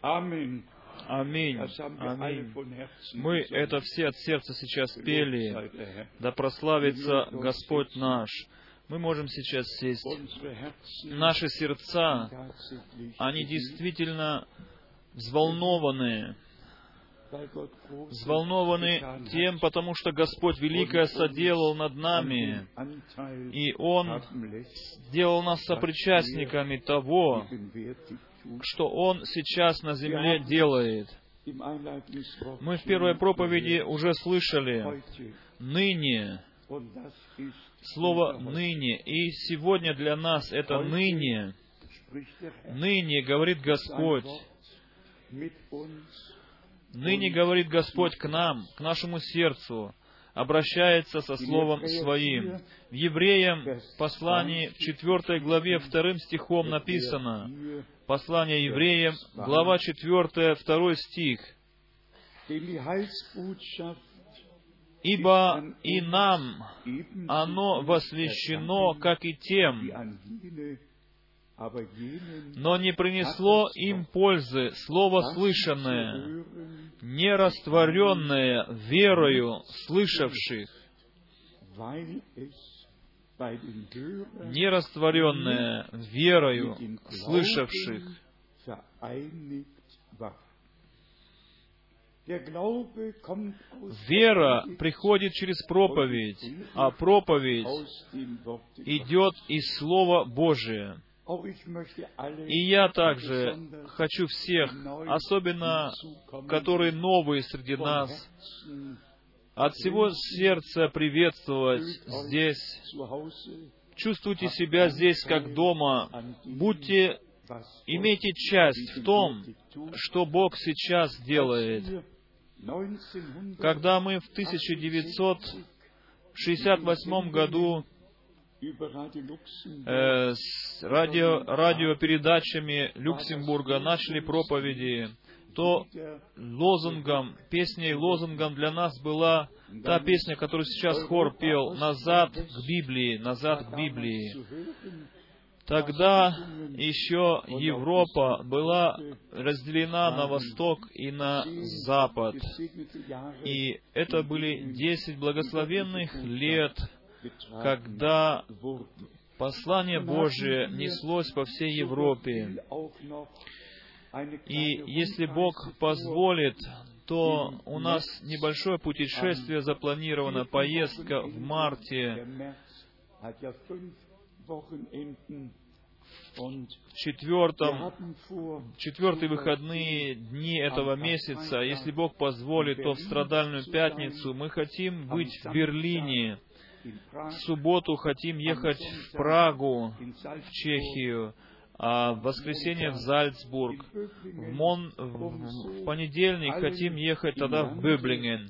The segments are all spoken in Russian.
Аминь. Аминь. Аминь. Мы это все от сердца сейчас пели. Да прославится Господь наш. Мы можем сейчас сесть. Наши сердца, они действительно взволнованы. Взволнованы тем, потому что Господь великое соделал над нами, и Он сделал нас сопричастниками того, что Он сейчас на земле делает. Мы в первой проповеди уже слышали «ныне», слово «ныне», и сегодня для нас это «ныне», «ныне», говорит Господь, «ныне», говорит Господь к нам, к нашему сердцу, обращается со Словом Своим. В Евреям послании в 4 главе 2 стихом написано, послание евреям, глава 4, 2 стих. «Ибо и нам оно восвящено, как и тем, но не принесло им пользы слово слышанное, не растворенное верою слышавших, не растворенное верою слышавших. Вера приходит через проповедь, а проповедь идет из Слова Божия. И я также хочу всех, особенно которые новые среди нас, от всего сердца приветствовать здесь. Чувствуйте себя здесь как дома. Будьте, имейте часть в том, что Бог сейчас делает. Когда мы в 1968 году э, с радио, радиопередачами Люксембурга начали проповеди, то лозунгом, песней лозунгом для нас была та песня, которую сейчас хор пел, «Назад к Библии, назад к Библии». Тогда еще Европа была разделена на восток и на запад. И это были десять благословенных лет, когда послание Божие неслось по всей Европе. И если Бог позволит, то у нас небольшое путешествие запланировано, поездка в марте. В четвертом, четвертые выходные дни этого месяца, если Бог позволит, то в страдальную пятницу мы хотим быть в Берлине. В субботу хотим ехать в Прагу, в Чехию, а в воскресенье в Зальцбург. В, Мон, в, в понедельник хотим ехать тогда в Бöblingen,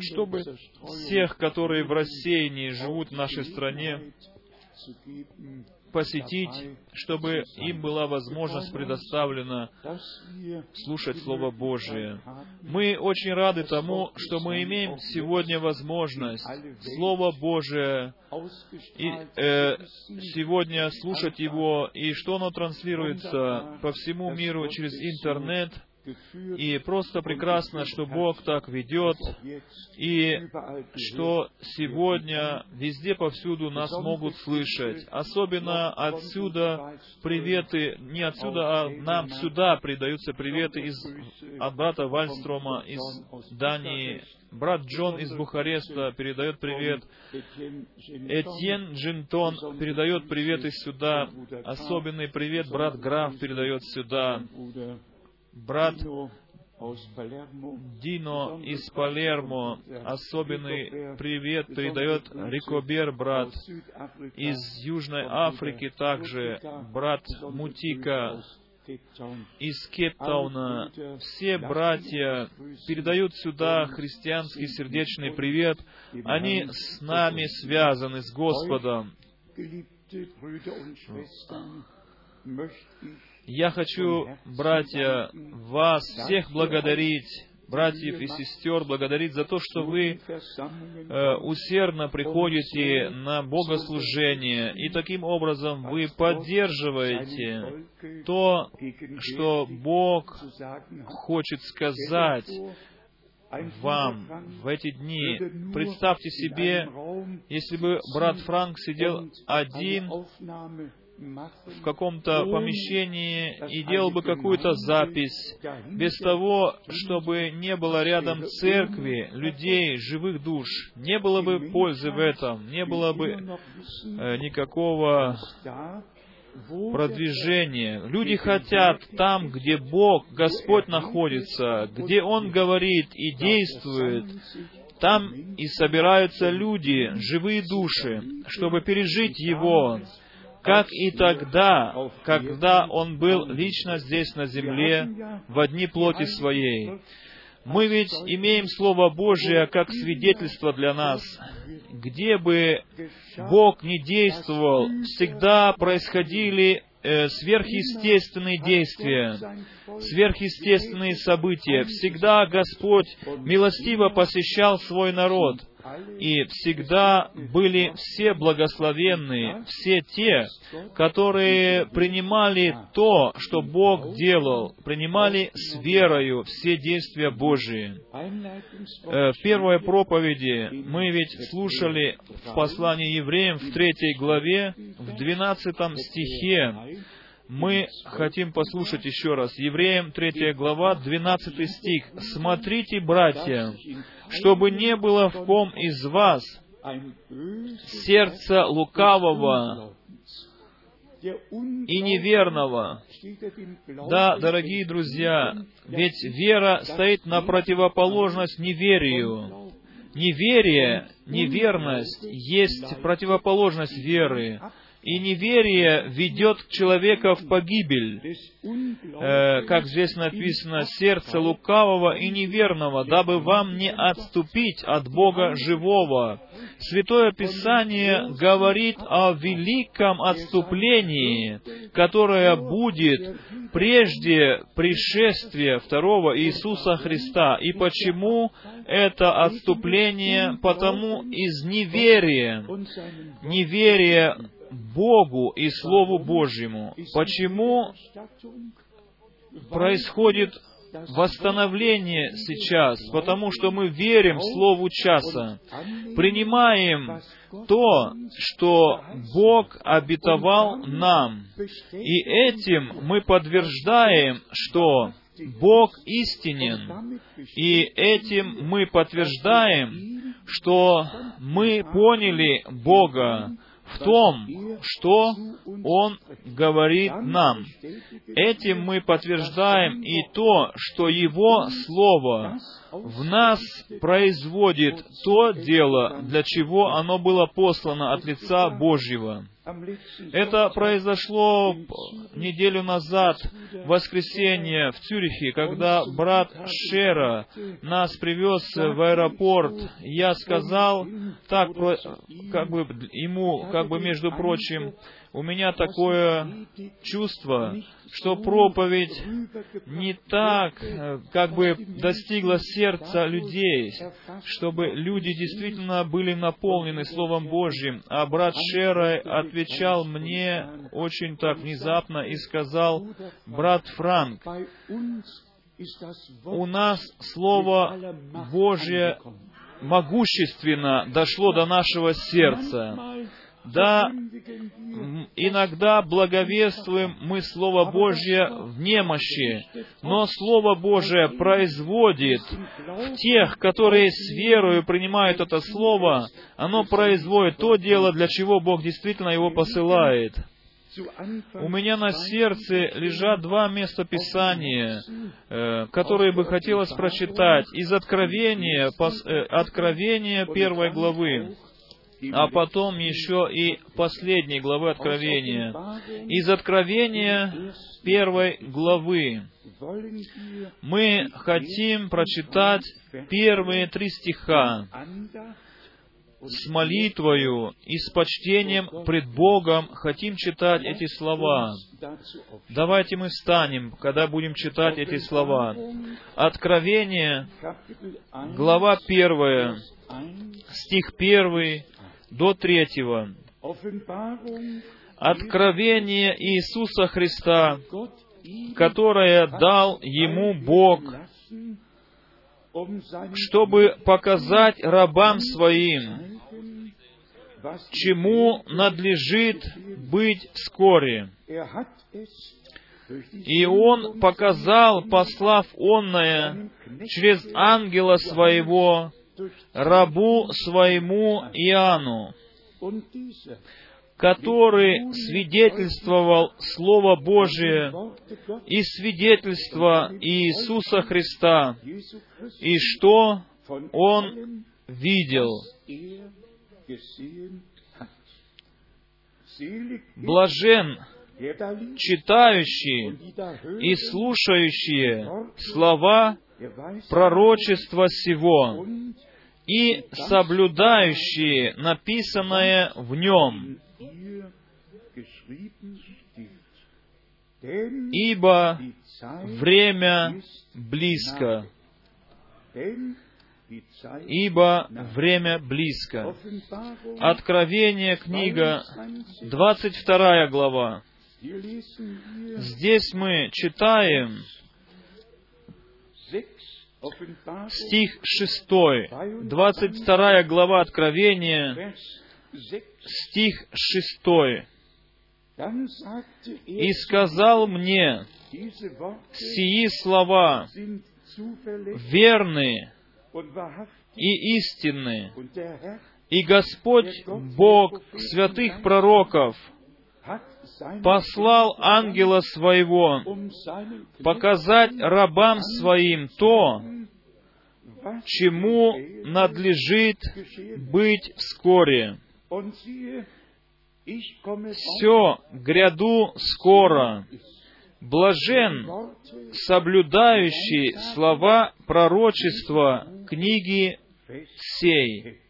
чтобы всех, которые в рассеянии живут в нашей стране, посетить, чтобы им была возможность предоставлена слушать Слово Божие. Мы очень рады тому, что мы имеем сегодня возможность Слово Божие и, э, сегодня слушать его, и что оно транслируется по всему миру через интернет — и просто прекрасно, что Бог так ведет, и что сегодня везде повсюду нас могут слышать. Особенно отсюда приветы, не отсюда, а нам сюда придаются приветы из, от брата Вальстрома из Дании. Брат Джон из Бухареста передает привет. Этьен Джинтон передает привет из сюда. Особенный привет брат Граф передает сюда брат Дино из Палермо особенный привет передает Рикобер, брат. Из Южной Африки, также брат Мутика. Из Кейптауна. Все братья передают сюда христианский сердечный привет. Они с нами связаны с Господом. Я хочу, братья, вас всех благодарить, братьев и сестер благодарить за то, что вы э, усердно приходите на богослужение, и таким образом вы поддерживаете то, что Бог хочет сказать вам в эти дни. Представьте себе, если бы брат Франк сидел один в каком-то помещении и делал бы какую-то запись, без того, чтобы не было рядом церкви, людей, живых душ, не было бы пользы в этом, не было бы э, никакого продвижения. Люди хотят там, где Бог, Господь находится, где Он говорит и действует, там и собираются люди, живые души, чтобы пережить Его, как и тогда, когда Он был лично здесь на земле, в одни плоти Своей. Мы ведь имеем Слово Божие как свидетельство для нас. Где бы Бог не действовал, всегда происходили э, сверхъестественные действия, сверхъестественные события. Всегда Господь милостиво посещал свой народ — и всегда были все благословенные, все те, которые принимали то, что Бог делал, принимали с верою все действия Божии. Э, в первой проповеди мы ведь слушали в послании евреям в третьей главе, в двенадцатом стихе, мы хотим послушать еще раз. Евреям 3 глава, 12 стих. «Смотрите, братья, чтобы не было в ком из вас сердца лукавого и неверного. Да, дорогие друзья, ведь вера стоит на противоположность неверию. Неверие, неверность есть противоположность веры и неверие ведет человека в погибель. Э, как здесь написано, сердце лукавого и неверного, дабы вам не отступить от Бога живого. Святое Писание говорит о великом отступлении, которое будет прежде пришествия второго Иисуса Христа. И почему это отступление? Потому из неверия. Неверие Богу и Слову Божьему. Почему происходит восстановление сейчас? Потому что мы верим Слову часа, принимаем то, что Бог обетовал нам. И этим мы подтверждаем, что Бог истинен. И этим мы подтверждаем, что мы поняли Бога, в том, что Он говорит нам. Этим мы подтверждаем и то, что Его Слово в нас производит то дело, для чего оно было послано от лица Божьего. Это произошло неделю назад, в воскресенье, в Цюрихе, когда брат Шера нас привез в аэропорт. Я сказал так, как бы ему, как бы между прочим, у меня такое чувство, что проповедь не так, э, как бы достигла сердца людей, чтобы люди действительно были наполнены Словом Божьим. А брат Шерай отвечал мне очень так внезапно и сказал, брат Франк, у нас Слово Божье могущественно дошло до нашего сердца. Да, иногда благовествуем мы Слово Божье в немощи, но Слово Божье производит в тех, которые с верою принимают это Слово, оно производит то дело, для чего Бог действительно его посылает. У меня на сердце лежат два места Писания, э, которые бы хотелось прочитать из Откровения, э, Откровения первой главы а потом еще и последней главы Откровения. Из Откровения первой главы мы хотим прочитать первые три стиха. с молитвою и с почтением пред Богом хотим читать эти слова. Давайте мы встанем, когда будем читать эти слова. Откровение, глава первая, стих первый до третьего. Откровение Иисуса Христа, которое дал Ему Бог, чтобы показать рабам Своим, чему надлежит быть вскоре. И Он показал, послав онное через ангела Своего, рабу Своему Иоанну, который свидетельствовал Слово Божие и свидетельство Иисуса Христа, и что Он видел. Блажен читающие и слушающие слова пророчества сего и соблюдающие написанное в нем, ибо время близко. Ибо время близко. Откровение, книга, 22 глава. Здесь мы читаем стих 6, 22 глава Откровения, стих 6. «И сказал мне, сии слова верны и истинны, и Господь Бог святых пророков послал ангела своего показать рабам своим то, чему надлежит быть вскоре. Все гряду скоро. Блажен, соблюдающий слова пророчества книги сей.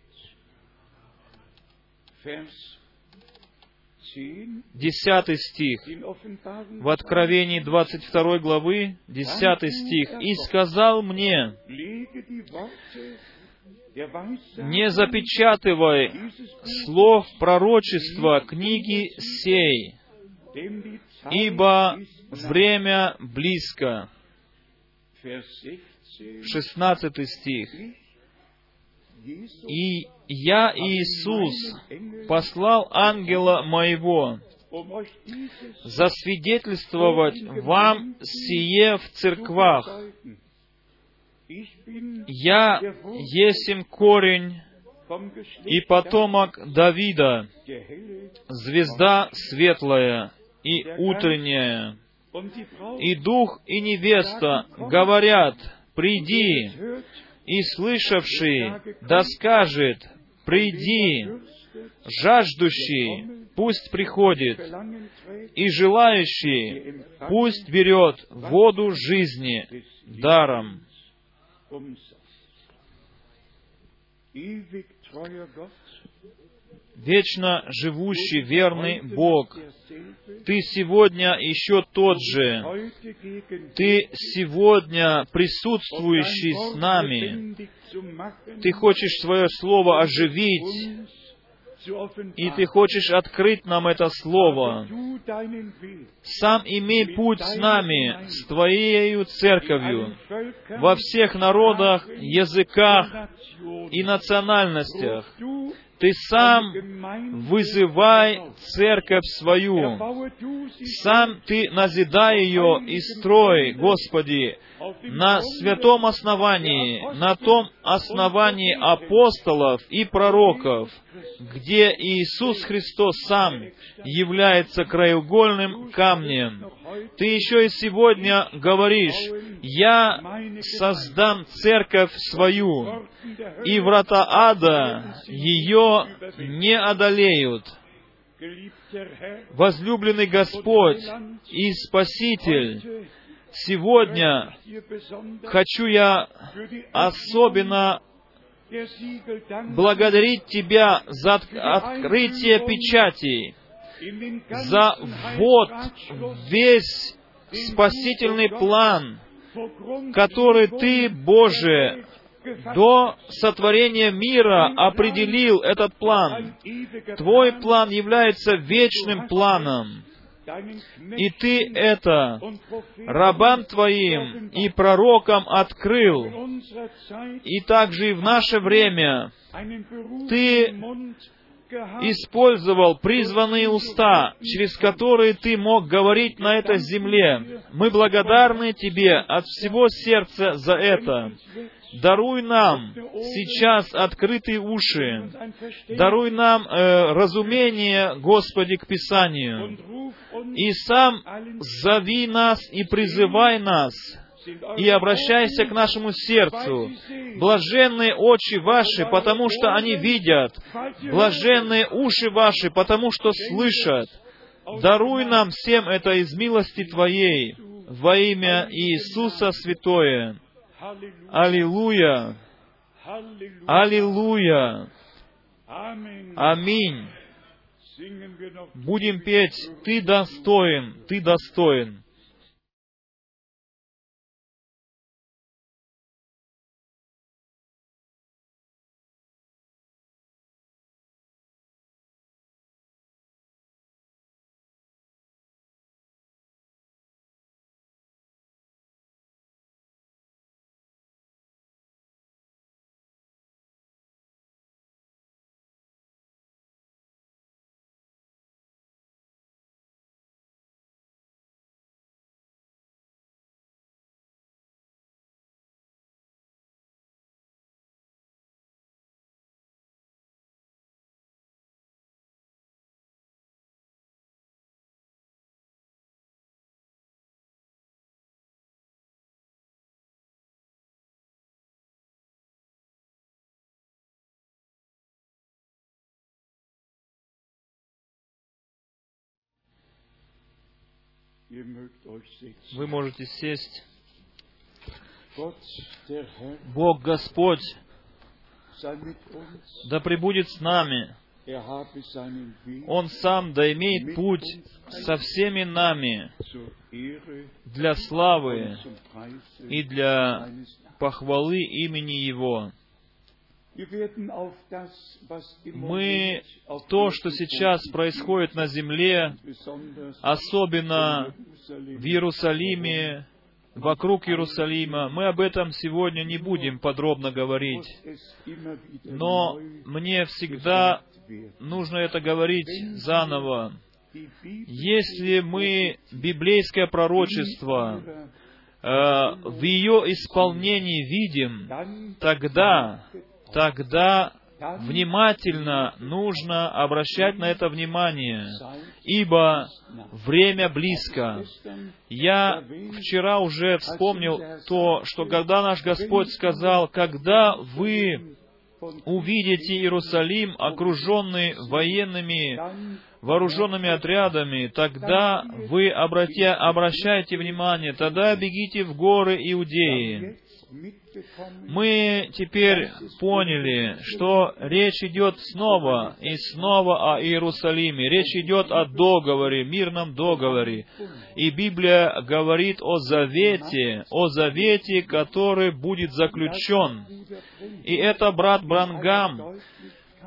Десятый стих. В Откровении 22 главы, десятый стих. «И сказал мне, не запечатывай слов пророчества книги сей, ибо время близко». Шестнадцатый стих. «И я, Иисус, послал ангела моего, засвидетельствовать вам сие в церквах. Я есим корень и потомок Давида, звезда светлая и утренняя. И дух и невеста говорят, приди, и слышавший да скажет, приди, жаждущий пусть приходит, и желающий пусть берет воду жизни даром. Вечно живущий, верный Бог, Ты сегодня еще тот же. Ты сегодня присутствующий с нами. Ты хочешь свое слово оживить, и Ты хочешь открыть нам это Слово. Сам имей путь с нами, с Твоею церковью, во всех народах, языках и национальностях. Ты сам вызывай церковь свою. Сам Ты назидай ее и строй, Господи, на святом основании, на том основании апостолов и пророков, где Иисус Христос сам является краеугольным камнем. Ты еще и сегодня говоришь, «Я создам церковь свою, и врата ада ее не одолеют». Возлюбленный Господь и Спаситель, сегодня хочу я особенно благодарить Тебя за открытие печатей, за ввод весь спасительный план, который Ты, Боже, до сотворения мира определил этот план. Твой план является вечным планом. И Ты это рабам Твоим и пророкам открыл. И также и в наше время Ты использовал призванные уста, через которые Ты мог говорить на этой земле. Мы благодарны Тебе от всего сердца за это. Даруй нам сейчас открытые уши. Даруй нам э, разумение, Господи, к Писанию. И сам зови нас и призывай нас и обращайся к нашему сердцу. Блаженные очи ваши, потому что они видят. Блаженные уши ваши, потому что слышат. Даруй нам всем это из милости Твоей во имя Иисуса Святое. Аллилуйя! Аллилуйя! Аминь! Будем петь «Ты достоин, Ты достоин». Вы можете сесть. Бог Господь, да пребудет с нами. Он сам да имеет путь со всеми нами для славы и для похвалы имени Его. Мы то, что сейчас происходит на земле, особенно в Иерусалиме, вокруг Иерусалима, мы об этом сегодня не будем подробно говорить. Но мне всегда нужно это говорить заново. Если мы библейское пророчество э, в ее исполнении видим, тогда тогда внимательно нужно обращать на это внимание, ибо время близко. Я вчера уже вспомнил то, что когда наш Господь сказал, когда вы увидите Иерусалим, окруженный военными вооруженными отрядами, тогда вы обрати, обращайте внимание, тогда бегите в горы Иудеи. Мы теперь поняли, что речь идет снова и снова о Иерусалиме. Речь идет о договоре, мирном договоре. И Библия говорит о завете, о завете, который будет заключен. И это брат Брангам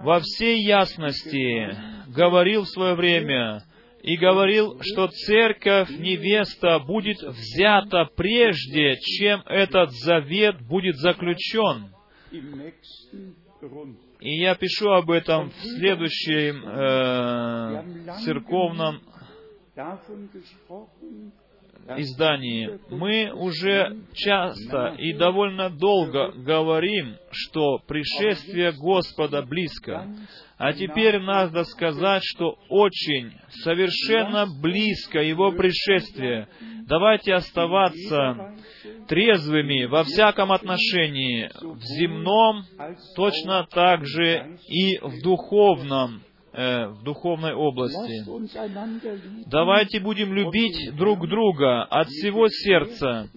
во всей ясности говорил в свое время, и говорил, что церковь невеста будет взята прежде, чем этот завет будет заключен. И я пишу об этом в следующем э, церковном издании. Мы уже часто и довольно долго говорим, что пришествие Господа близко. А теперь надо сказать, что очень, совершенно близко Его пришествие. Давайте оставаться трезвыми во всяком отношении, в земном, точно так же и в духовном э, в духовной области. Давайте будем любить друг друга от всего сердца,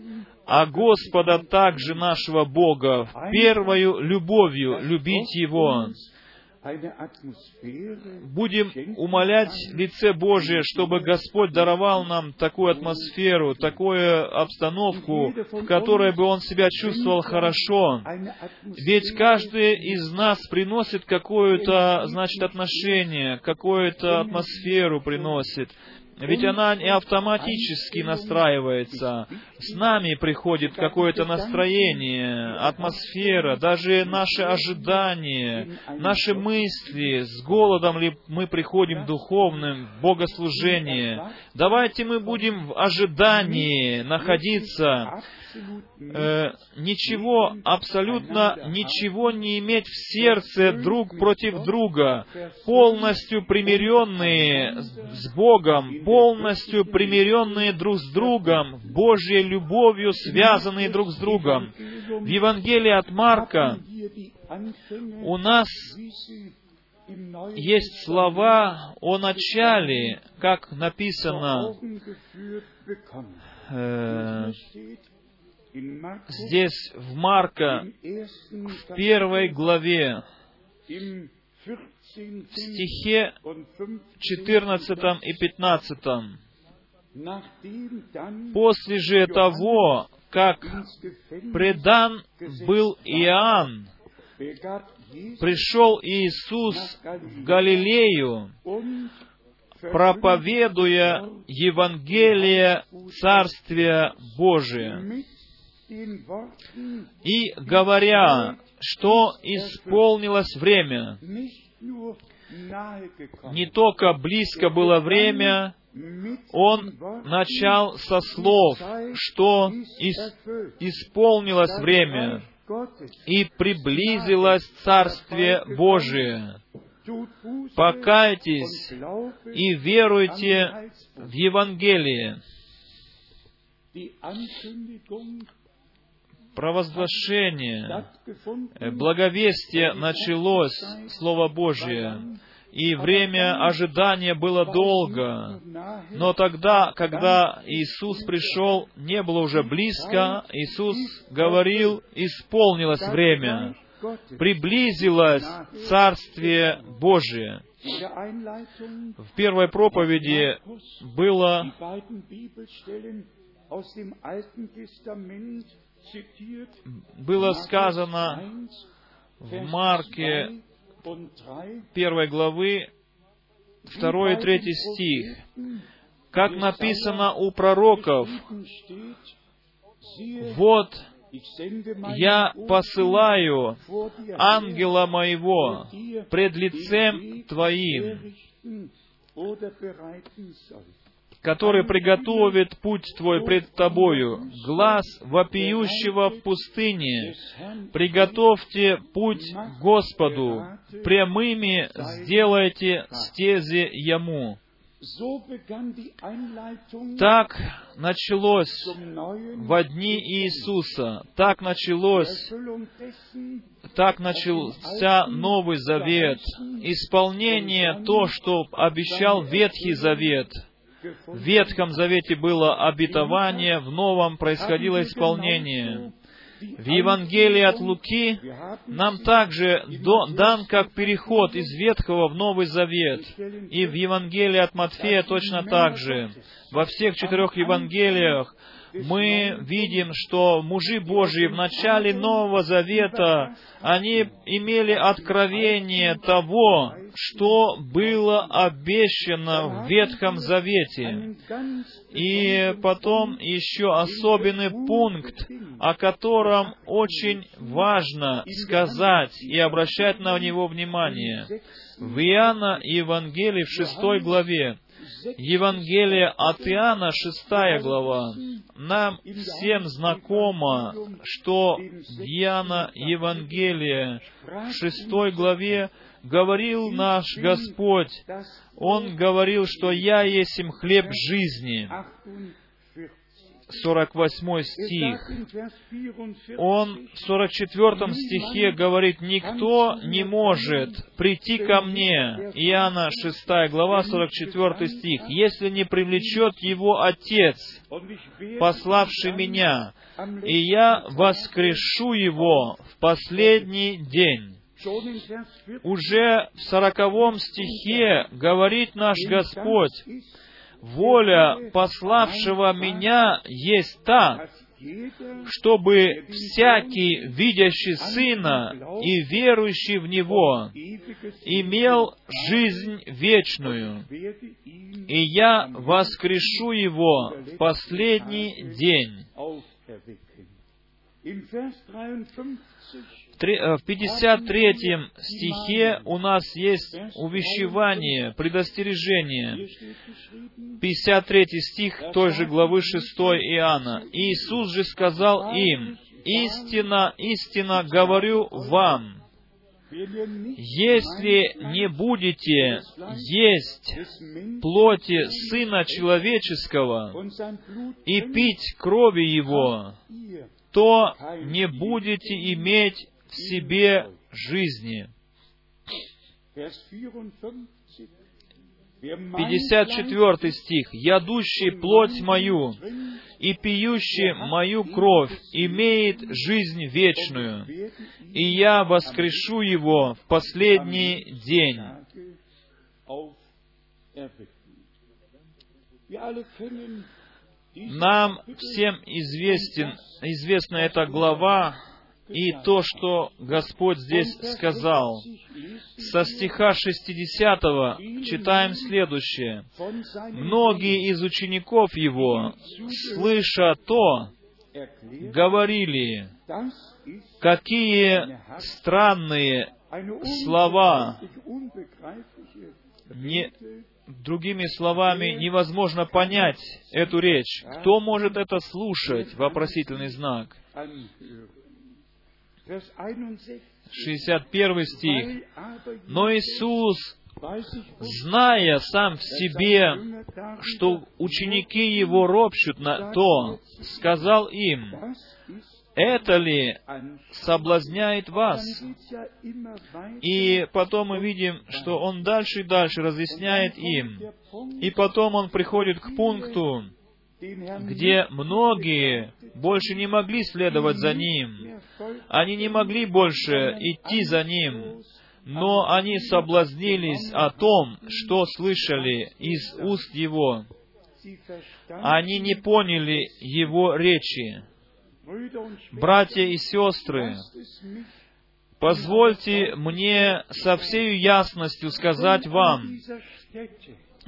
а Господа также нашего Бога, первою любовью любить Его. Будем умолять лице Божие, чтобы Господь даровал нам такую атмосферу, такую обстановку, в которой бы Он себя чувствовал хорошо. Ведь каждый из нас приносит какое-то, значит, отношение, какую-то атмосферу приносит. Ведь она не автоматически настраивается. С нами приходит какое-то настроение, атмосфера, даже наши ожидания, наши мысли, с голодом ли мы приходим духовным, богослужение. Давайте мы будем в ожидании находиться, э, ничего, абсолютно ничего не иметь в сердце друг против друга, полностью примиренные с Богом, полностью примиренные друг с другом, Божьей любовью связанные друг с другом. В Евангелии от Марка у нас есть слова о начале, как написано э, здесь в Марка, в первой главе, в стихе 14 и 15. После же того, как предан был Иоанн, пришел Иисус в Галилею, проповедуя Евангелие Царствия Божия и говоря, что исполнилось время, не только близко было время, он начал со слов, что исполнилось время и приблизилось Царствие Божие. Покайтесь и веруйте в Евангелие провозглашение, э, благовестие началось, Слово Божие, и время ожидания было долго. Но тогда, когда Иисус пришел, не было уже близко. Иисус говорил, исполнилось время, приблизилось Царствие Божие. В первой проповеди было было сказано в Марке первой главы, второй и третий стих, как написано у пророков, «Вот я посылаю ангела моего пред лицем Твоим, который приготовит путь твой пред тобою, глаз вопиющего в пустыне. Приготовьте путь Господу, прямыми сделайте стези Ему. Так началось в дни Иисуса, так началось, так начался Новый Завет, исполнение то, что обещал Ветхий Завет — в Ветхом Завете было обетование, в Новом происходило исполнение. В Евангелии от Луки нам также дан как переход из Ветхого в Новый Завет. И в Евангелии от Матфея точно так же. Во всех четырех Евангелиях мы видим, что мужи Божьи в начале Нового Завета, они имели откровение того, что было обещано в Ветхом Завете. И потом еще особенный пункт, о котором очень важно сказать и обращать на него внимание. В Иоанна Евангелии в шестой главе Евангелие от Иоанна, шестая глава. Нам всем знакомо, что Иоанна Евангелие в шестой главе говорил наш Господь. Он говорил, что «Я есть им хлеб жизни». 48 стих. Он в 44 стихе говорит, «Никто не может прийти ко мне». Иоанна 6 глава, 44 стих. «Если не привлечет его Отец, пославший меня, и я воскрешу его в последний день». Уже в сороковом стихе говорит наш Господь, «Воля пославшего меня есть та, чтобы всякий, видящий Сына и верующий в Него, имел жизнь вечную, и я воскрешу его в последний день». Э, в 53 стихе у нас есть увещевание, предостережение. 53 стих той же главы 6 Иоанна. «Иисус же сказал им, «Истина, истина говорю вам, если не будете есть плоти Сына Человеческого и пить крови Его, то не будете иметь себе жизни. 54 стих. «Ядущий плоть мою и пьющий мою кровь имеет жизнь вечную, и я воскрешу его в последний день». Нам всем известен, известна эта глава и то, что Господь здесь сказал. Со стиха 60 читаем следующее. «Многие из учеников Его, слыша то, говорили, какие странные слова, не, Другими словами, невозможно понять эту речь. Кто может это слушать? Вопросительный знак. 61 стих. Но Иисус, зная сам в себе, что ученики Его ропщут на то, сказал им, это ли соблазняет вас? И потом мы видим, что он дальше и дальше разъясняет им. И потом он приходит к пункту, где многие больше не могли следовать за Ним. Они не могли больше идти за Ним, но они соблазнились о том, что слышали из уст Его. Они не поняли Его речи. Братья и сестры, позвольте мне со всей ясностью сказать вам,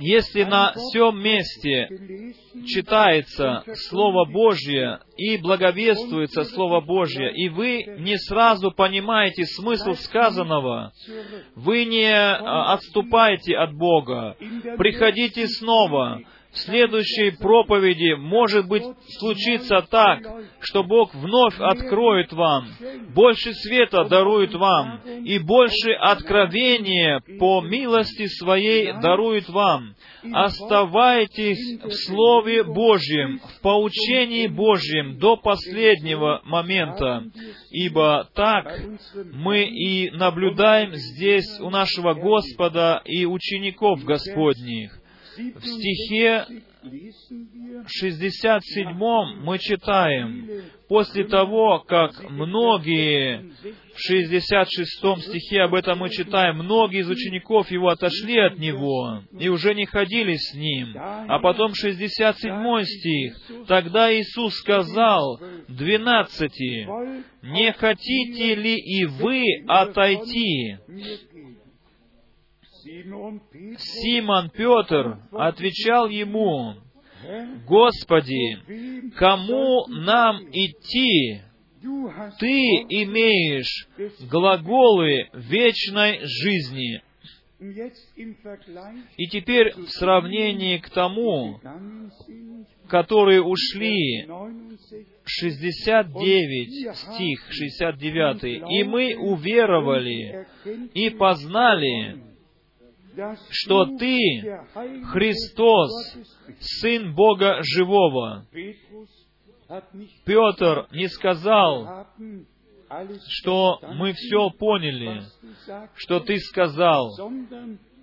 если на всем месте читается Слово Божье и благовествуется Слово Божье, и вы не сразу понимаете смысл сказанного, вы не а, отступаете от Бога, приходите снова, следующей проповеди, может быть, случится так, что Бог вновь откроет вам, больше света дарует вам, и больше откровения по милости Своей дарует вам. Оставайтесь в Слове Божьем, в поучении Божьем до последнего момента, ибо так мы и наблюдаем здесь у нашего Господа и учеников Господних. В стихе 67 мы читаем, после того, как многие, в 66 стихе об этом мы читаем, многие из учеников его отошли от него и уже не ходили с ним. А потом 67 стих, тогда Иисус сказал двенадцати, «Не хотите ли и вы отойти?» Симон Петр отвечал ему, «Господи, кому нам идти? Ты имеешь глаголы вечной жизни». И теперь в сравнении к тому, которые ушли, 69 стих, 69, «И мы уверовали и познали, что Ты Христос, Сын Бога Живого. Петр не сказал, что мы все поняли, что ты сказал,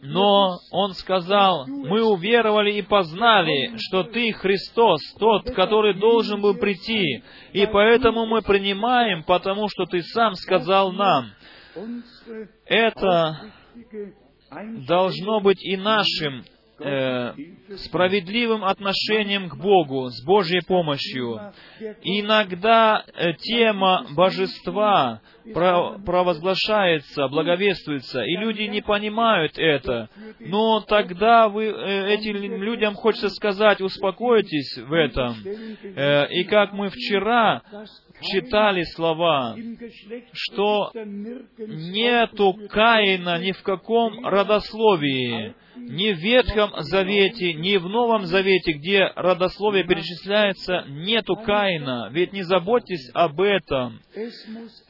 но он сказал, мы уверовали и познали, что ты Христос, тот, который должен был прийти, и поэтому мы принимаем, потому что ты сам сказал нам. Это должно быть и нашим э, справедливым отношением к Богу, с Божьей помощью. Иногда э, тема божества провозглашается, благовествуется, и люди не понимают это. Но тогда вы, э, этим людям хочется сказать, успокойтесь в этом. Э, и как мы вчера читали слова, что нету Каина ни в каком родословии, ни в Ветхом Завете, ни в Новом Завете, где родословие перечисляется, нету Каина. Ведь не заботьтесь об этом.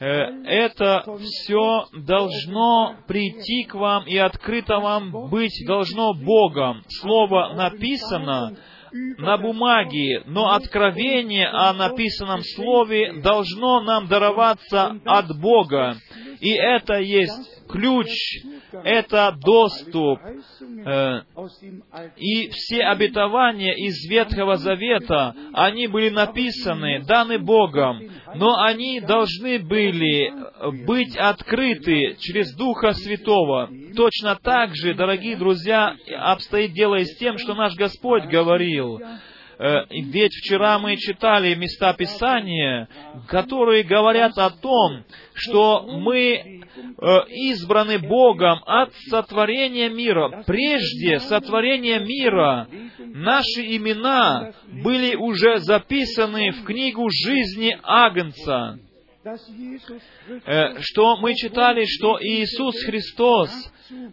Э, это все должно прийти к вам и открыто вам быть должно Богом. Слово написано, на бумаге, но откровение о написанном Слове должно нам дароваться от Бога. И это есть ключ, это доступ. Э, и все обетования из Ветхого Завета, они были написаны, даны Богом, но они должны были быть открыты через Духа Святого. Точно так же, дорогие друзья, обстоит дело и с тем, что наш Господь говорил. Э, ведь вчера мы читали места Писания, которые говорят о том, что мы э, избраны Богом от сотворения мира. Прежде сотворения мира наши имена были уже записаны в книгу жизни Агнца. Э, что мы читали, что Иисус Христос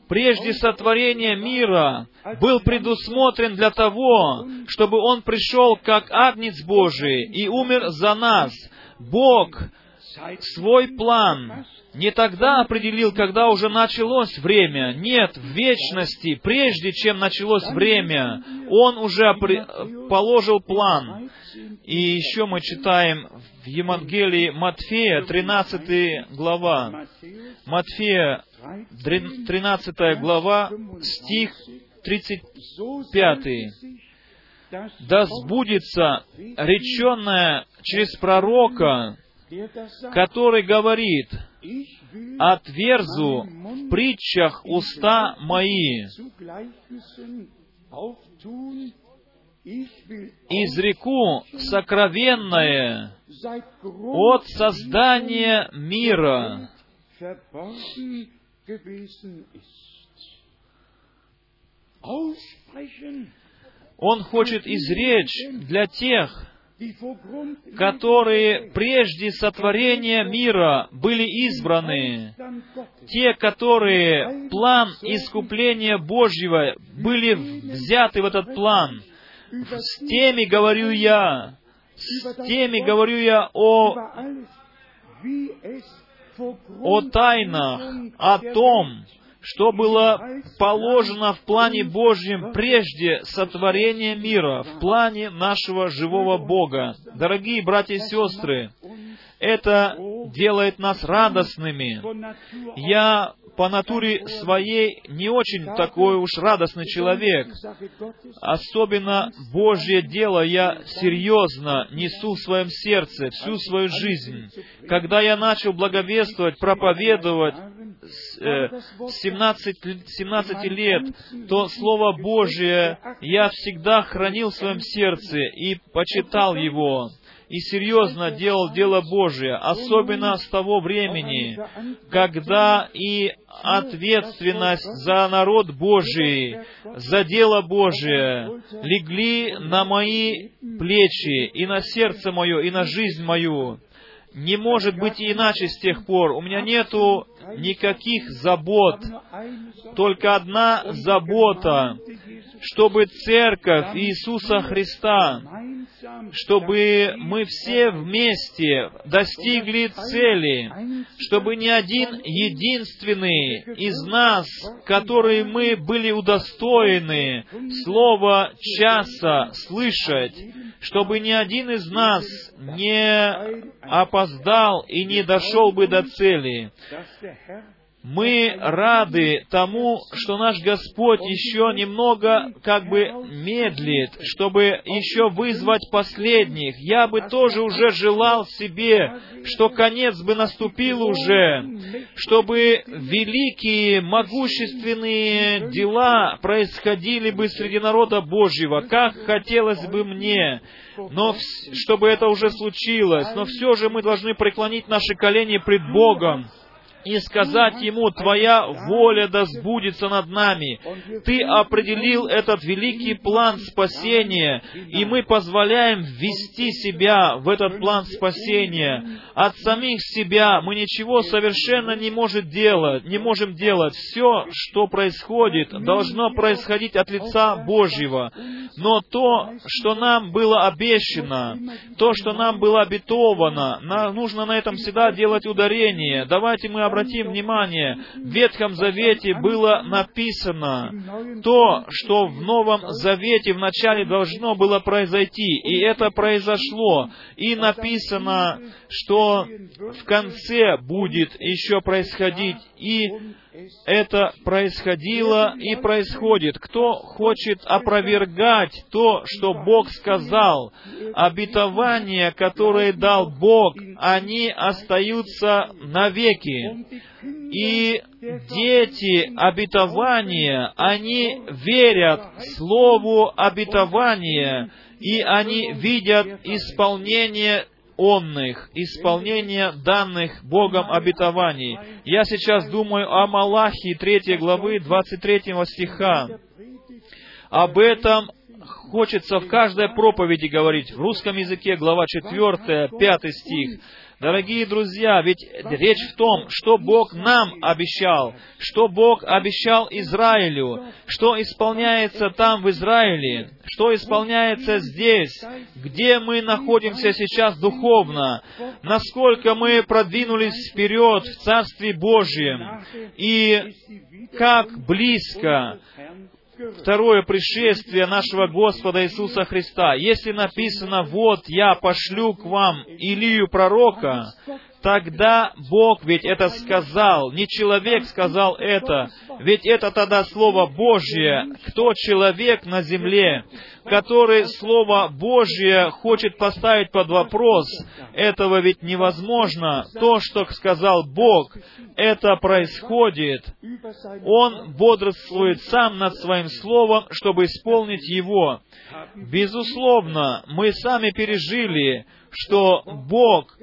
прежде сотворения мира был предусмотрен для того, чтобы Он пришел как Агнец Божий и умер за нас. Бог свой план не тогда определил, когда уже началось время. Нет, в вечности, прежде чем началось время, Он уже положил план. И еще мы читаем в Евангелии Матфея, 13 глава. Матфея, 13 глава, стих 35. «Да сбудется реченное через пророка, который говорит, «Отверзу в притчах уста мои, изреку сокровенное от создания мира». Он хочет изречь для тех, которые прежде сотворения мира были избраны, те, которые план искупления Божьего были взяты в этот план. С теми говорю я, с теми говорю я о, о тайнах, о том, что было положено в плане Божьем прежде сотворения мира, в плане нашего живого Бога. Дорогие братья и сестры, это делает нас радостными. Я по натуре своей не очень такой уж радостный человек. Особенно Божье дело я серьезно несу в своем сердце всю свою жизнь. Когда я начал благовествовать, проповедовать, 17, 17 лет, то Слово Божие я всегда хранил в своем сердце и почитал его и серьезно делал дело Божие, особенно с того времени, когда и ответственность за народ Божий, за дело Божие легли на мои плечи и на сердце мое, и на жизнь мою. Не может быть иначе с тех пор. У меня нету никаких забот. Только одна забота, чтобы церковь Иисуса Христа, чтобы мы все вместе достигли цели, чтобы ни один единственный из нас, которые мы были удостоены слова часа слышать, чтобы ни один из нас не опоздал и не дошел бы до цели. Мы рады тому, что наш Господь еще немного как бы медлит, чтобы еще вызвать последних. Я бы тоже уже желал себе, что конец бы наступил уже, чтобы великие, могущественные дела происходили бы среди народа Божьего, как хотелось бы мне, но чтобы это уже случилось, но все же мы должны преклонить наши колени пред Богом, и сказать Ему, Твоя воля да сбудется над нами. Ты определил этот великий план спасения, и мы позволяем ввести себя в этот план спасения. От самих себя мы ничего совершенно не можем делать, не можем делать. Все, что происходит, должно происходить от лица Божьего. Но то, что нам было обещано, то, что нам было обетовано, нужно на этом всегда делать ударение. Давайте мы обратим внимание, в Ветхом Завете было написано то, что в Новом Завете вначале должно было произойти, и это произошло. И написано, что в конце будет еще происходить, и это происходило и происходит. Кто хочет опровергать то, что Бог сказал, обетования, которые дал Бог, они остаются навеки. И дети обетования, они верят Слову обетования, и они видят исполнение онных, исполнение данных Богом обетований. Я сейчас думаю о Малахии 3 главы 23 стиха. Об этом хочется в каждой проповеди говорить. В русском языке глава 4, 5 стих. Дорогие друзья, ведь речь в том, что Бог нам обещал, что Бог обещал Израилю, что исполняется там в Израиле, что исполняется здесь, где мы находимся сейчас духовно, насколько мы продвинулись вперед в Царстве Божьем, и как близко второе пришествие нашего Господа Иисуса Христа. Если написано, вот я пошлю к вам Илию пророка, тогда Бог ведь это сказал, не человек сказал это, ведь это тогда Слово Божье. Кто человек на земле, который Слово Божье хочет поставить под вопрос, этого ведь невозможно. То, что сказал Бог, это происходит. Он бодрствует сам над своим Словом, чтобы исполнить его. Безусловно, мы сами пережили, что Бог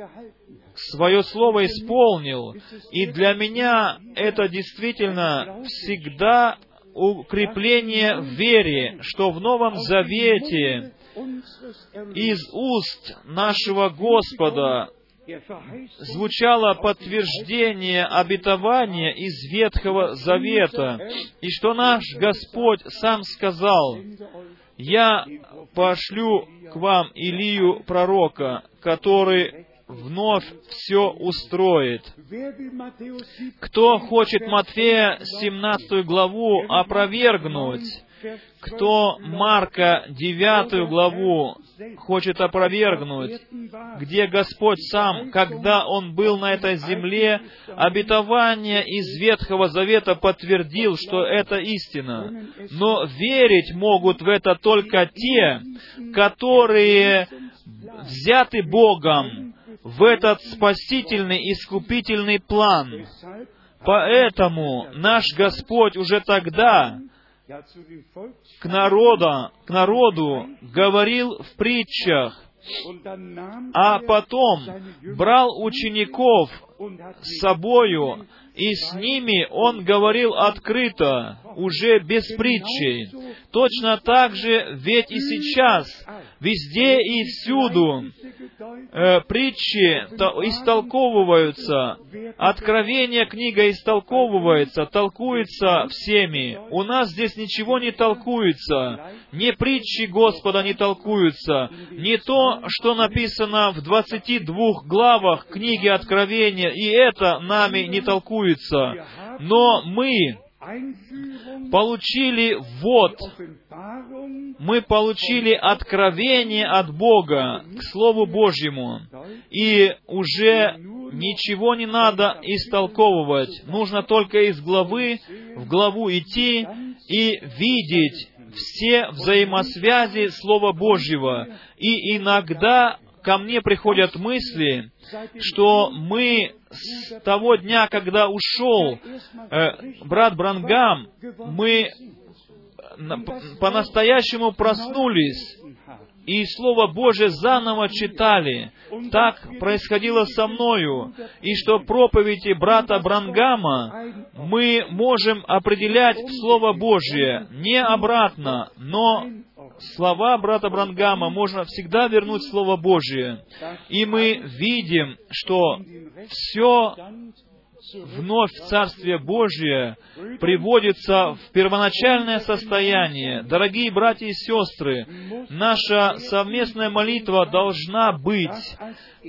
свое слово исполнил. И для меня это действительно всегда укрепление в вере, что в Новом Завете из уст нашего Господа звучало подтверждение обетования из Ветхого Завета, и что наш Господь сам сказал, «Я пошлю к вам Илию пророка, который вновь все устроит. Кто хочет Матфея 17 главу опровергнуть, кто Марка 9 главу хочет опровергнуть, где Господь сам, когда Он был на этой земле, обетование из Ветхого Завета подтвердил, что это истина. Но верить могут в это только те, которые взяты Богом, в этот спасительный, искупительный план. Поэтому наш Господь уже тогда к народу, к народу говорил в притчах, а потом брал учеников с собою, и с ними он говорил открыто, уже без притчей. Точно так же ведь и сейчас, везде и всюду, э, притчи истолковываются, откровение книга истолковывается, толкуется всеми. У нас здесь ничего не толкуется, не притчи Господа не толкуются, не то, что написано в 22 главах книги Откровения, и это нами не толкуется. Но мы получили вот, мы получили откровение от Бога к Слову Божьему, и уже ничего не надо истолковывать, нужно только из главы в главу идти и видеть все взаимосвязи Слова Божьего. И иногда ко мне приходят мысли, что мы с того дня, когда ушел э, брат Брангам, мы по-настоящему проснулись и Слово Божие заново читали. Так происходило со мною. И что проповеди брата Брангама мы можем определять Слово Божие не обратно, но слова брата Брангама можно всегда вернуть Слово Божие. И мы видим, что все вновь в Царствие Божие приводится в первоначальное состояние. Дорогие братья и сестры, наша совместная молитва должна быть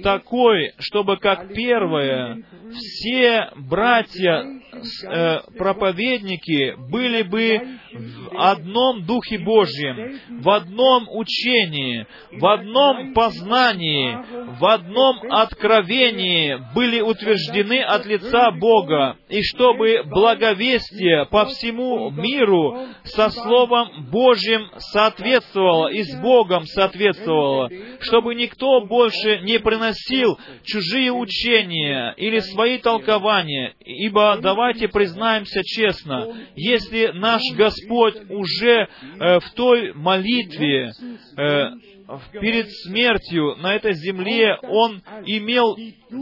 такой, чтобы как первое, все братья, э, проповедники были бы в одном Духе Божьем, в одном учении, в одном познании, в одном откровении были утверждены от лица Бога, и чтобы благовестие по всему миру со Словом Божьим соответствовало и с Богом соответствовало, чтобы никто больше не приносил чужие учения или свои толкования, ибо давайте признаемся честно, если наш Господь уже э, в той молитве э, перед смертью на этой земле Он имел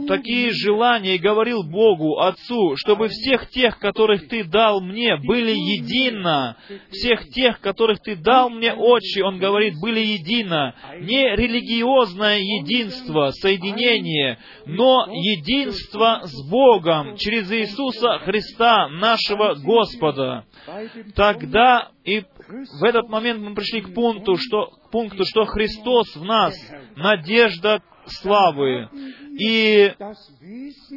такие желания и говорил Богу, Отцу, чтобы всех тех, которых Ты дал мне, были едино. Всех тех, которых Ты дал мне, Отче, Он говорит, были едино. Не религиозное единство, соединение, но единство с Богом через Иисуса Христа, нашего Господа. Тогда и в этот момент мы пришли к пункту, что, к пункту, что Христос в нас, надежда славы. И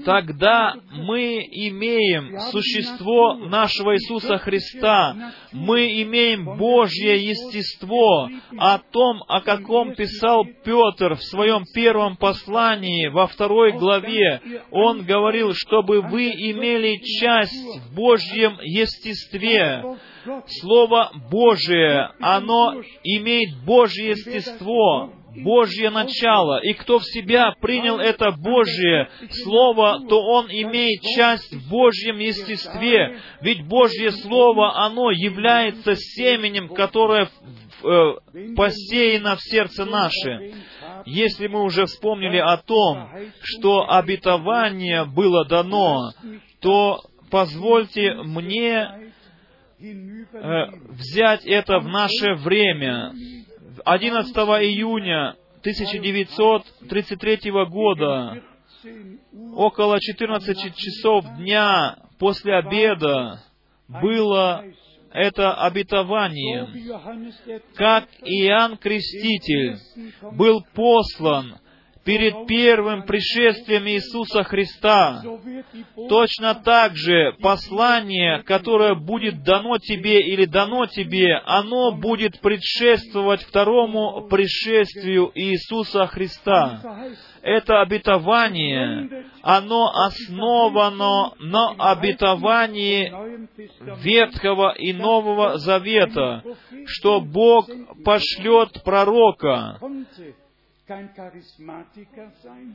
тогда мы имеем существо нашего Иисуса Христа, мы имеем Божье естество о том, о каком писал Петр в своем первом послании во второй главе. Он говорил, чтобы вы имели часть в Божьем естестве. Слово Божие, оно имеет Божье естество, Божье начало, и кто в себя принял это Божье Слово, то он имеет часть в Божьем естестве, ведь Божье Слово, оно является семенем, которое э, посеяно в сердце наше. Если мы уже вспомнили о том, что обетование было дано, то позвольте мне э, взять это в наше время. 11 июня 1933 года, около 14 часов дня после обеда, было это обетование, как Иоанн Креститель был послан перед первым пришествием Иисуса Христа. Точно так же послание, которое будет дано тебе или дано тебе, оно будет предшествовать второму пришествию Иисуса Христа. Это обетование, оно основано на обетовании Ветхого и Нового Завета, что Бог пошлет пророка,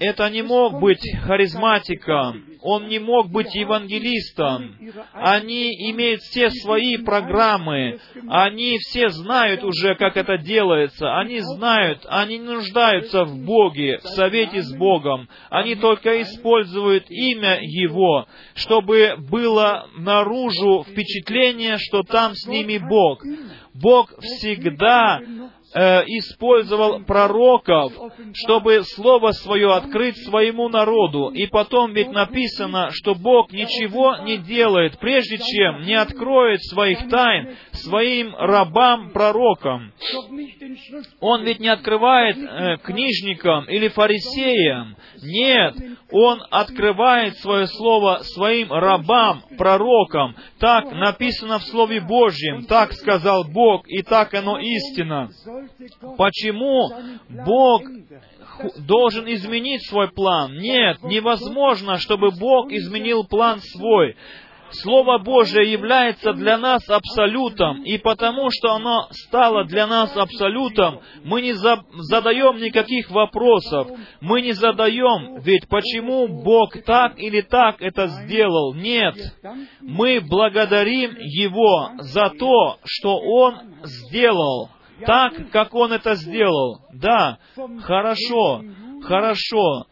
это не мог быть харизматиком, он не мог быть евангелистом. Они имеют все свои программы, они все знают уже, как это делается, они знают, они не нуждаются в Боге, в совете с Богом. Они только используют имя Его, чтобы было наружу впечатление, что там с ними Бог. Бог всегда э, использовал пророков, чтобы Слово Свое открыть своему народу. И потом ведь написано, что Бог ничего не делает, прежде чем не откроет своих тайн своим рабам-пророкам. Он ведь не открывает э, книжникам или фарисеям. Нет, Он открывает свое Слово своим рабам, пророкам. Так написано в Слове Божьем, так сказал Бог, и так оно истина. Почему Бог должен изменить свой план? Нет, невозможно, чтобы Бог изменил план свой. Слово Божие является для нас абсолютом, и потому что оно стало для нас абсолютом, мы не за, задаем никаких вопросов, мы не задаем, ведь почему Бог так или так это сделал? Нет, мы благодарим Его за то, что Он сделал так, как Он это сделал. Да, хорошо, хорошо.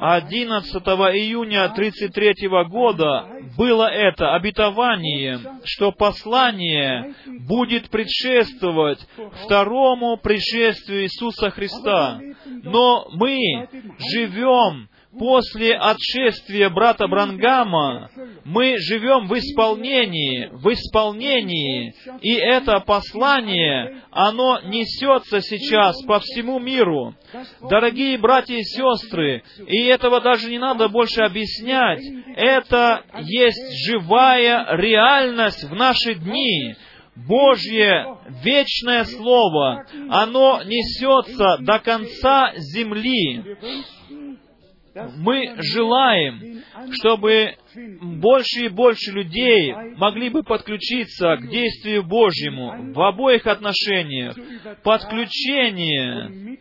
11 июня 1933 года было это обетование, что послание будет предшествовать второму пришествию Иисуса Христа. Но мы живем после отшествия брата Брангама мы живем в исполнении, в исполнении, и это послание, оно несется сейчас по всему миру. Дорогие братья и сестры, и этого даже не надо больше объяснять, это есть живая реальность в наши дни. Божье вечное Слово, оно несется до конца земли мы желаем, чтобы больше и больше людей могли бы подключиться к действию Божьему в обоих отношениях. Подключение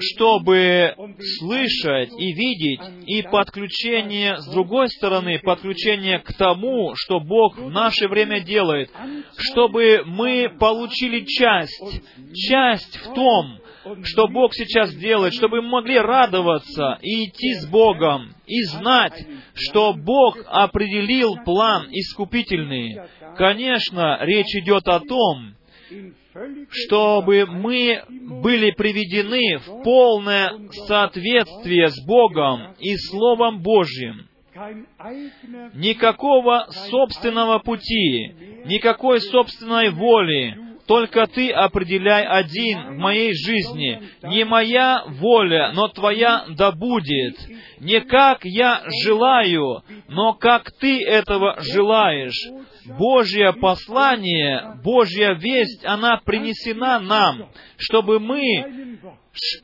чтобы слышать и видеть, и подключение, с другой стороны, подключение к тому, что Бог в наше время делает, чтобы мы получили часть, часть в том, что Бог сейчас делает, чтобы мы могли радоваться и идти с Богом, и знать, что Бог определил план искупительный. Конечно, речь идет о том, чтобы мы были приведены в полное соответствие с Богом и Словом Божьим. Никакого собственного пути, никакой собственной воли, только Ты определяй один в моей жизни. Не моя воля, но Твоя да будет. Не как я желаю, но как Ты этого желаешь. Божье послание, Божья весть, она принесена нам, чтобы мы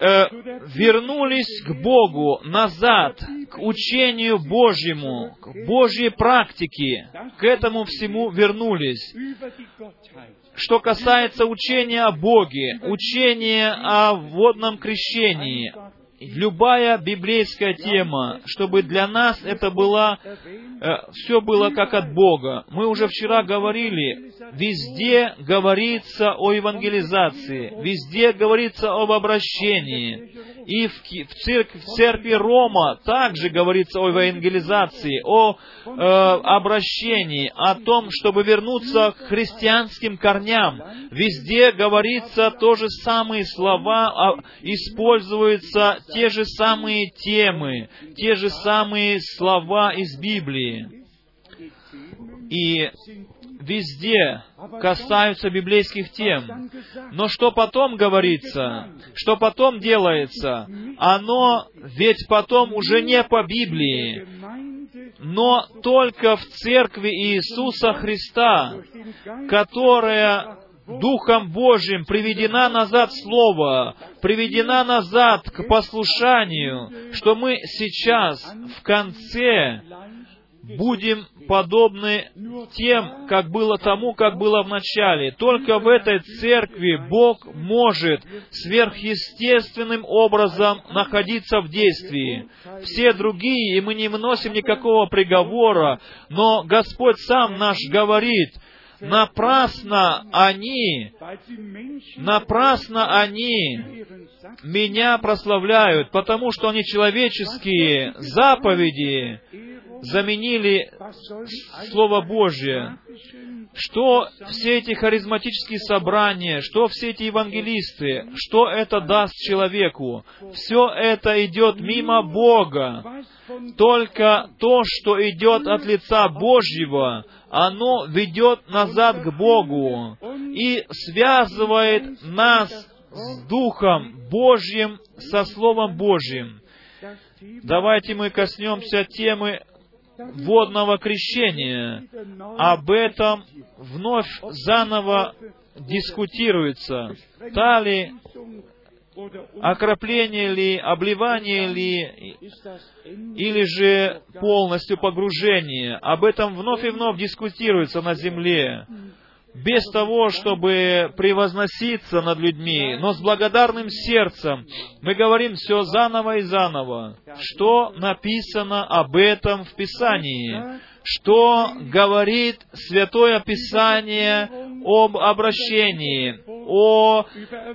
э, вернулись к Богу назад, к учению Божьему, к Божьей практике, к этому всему вернулись что касается учения о Боге, учения о водном крещении, любая библейская тема, чтобы для нас это было, э, все было как от Бога. Мы уже вчера говорили, везде говорится о евангелизации, везде говорится об обращении. И в, в, церкви, в церкви Рома также говорится о евангелизации, о э, обращении, о том, чтобы вернуться к христианским корням. Везде говорится то же самые слова, а, используются те же самые темы, те же самые слова из Библии. И везде касаются библейских тем. Но что потом говорится, что потом делается, оно ведь потом уже не по Библии, но только в церкви Иисуса Христа, которая Духом Божьим приведена назад Слово, приведена назад к послушанию, что мы сейчас в конце будем подобны тем, как было тому, как было в начале. Только в этой церкви Бог может сверхъестественным образом находиться в действии. Все другие, и мы не вносим никакого приговора, но Господь сам наш говорит, напрасно они, напрасно они меня прославляют, потому что они человеческие заповеди заменили Слово Божье. что все эти харизматические собрания, что все эти евангелисты, что это даст человеку? Все это идет мимо Бога. Только то, что идет от лица Божьего, оно ведет назад к Богу и связывает нас с Духом Божьим, со Словом Божьим. Давайте мы коснемся темы водного крещения. Об этом вновь заново дискутируется. Та ли окропление ли, обливание ли, или же полностью погружение. Об этом вновь и вновь дискутируется на земле без того, чтобы превозноситься над людьми, но с благодарным сердцем. Мы говорим все заново и заново. Что написано об этом в Писании? Что говорит Святое Писание об обращении, о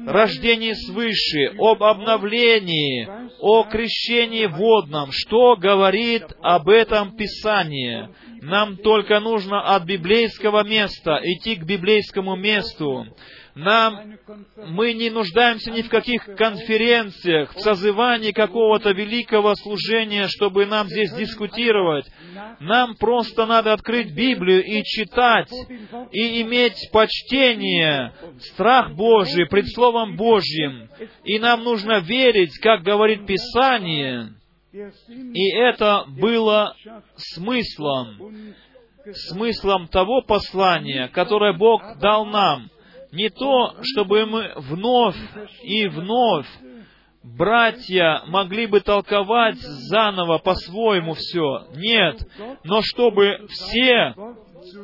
рождении свыше, об обновлении, о крещении водном? Что говорит об этом Писание? Нам только нужно от библейского места идти к библейскому месту. Нам, мы не нуждаемся ни в каких конференциях, в созывании какого-то великого служения, чтобы нам здесь дискутировать. Нам просто надо открыть Библию и читать, и иметь почтение, страх Божий пред Словом Божьим. И нам нужно верить, как говорит Писание, и это было смыслом, смыслом того послания, которое Бог дал нам. Не то, чтобы мы вновь и вновь, братья, могли бы толковать заново по-своему все. Нет, но чтобы все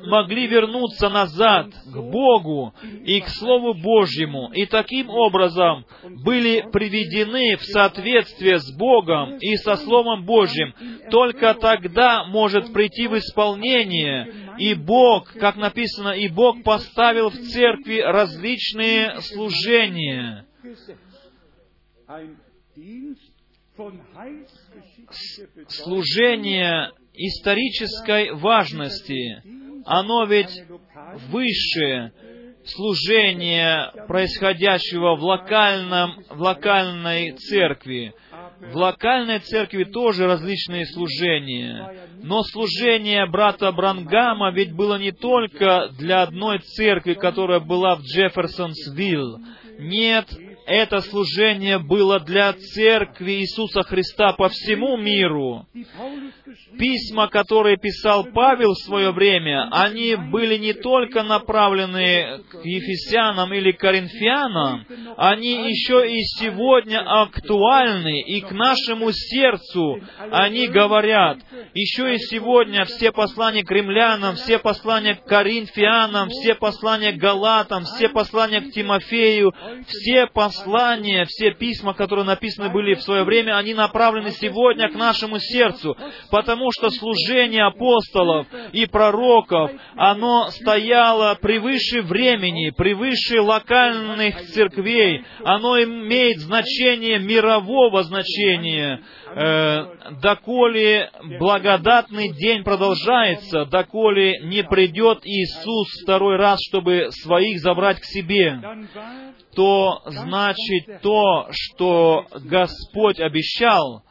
могли вернуться назад к Богу и к Слову Божьему, и таким образом были приведены в соответствие с Богом и со Словом Божьим, только тогда может прийти в исполнение, и Бог, как написано, и Бог поставил в церкви различные служения служение исторической важности, оно ведь выше служения, происходящего в, локальном, в локальной церкви. В локальной церкви тоже различные служения. Но служение брата Брангама ведь было не только для одной церкви, которая была в Джефферсонсвилл. Нет, это служение было для церкви Иисуса Христа по всему миру. Письма, которые писал Павел в свое время, они были не только направлены к Ефесянам или Коринфянам, они еще и сегодня актуальны, и к нашему сердцу они говорят. Еще и сегодня все послания к римлянам, все послания к Коринфянам, все послания к Галатам, все послания к Тимофею, все послания послания, все письма, которые написаны были в свое время, они направлены сегодня к нашему сердцу, потому что служение апостолов и пророков, оно стояло превыше времени, превыше локальных церквей, оно имеет значение мирового значения, э, доколе благодатный день продолжается, доколе не придет Иисус второй раз, чтобы своих забрать к себе, то значит то, что Господь обещал,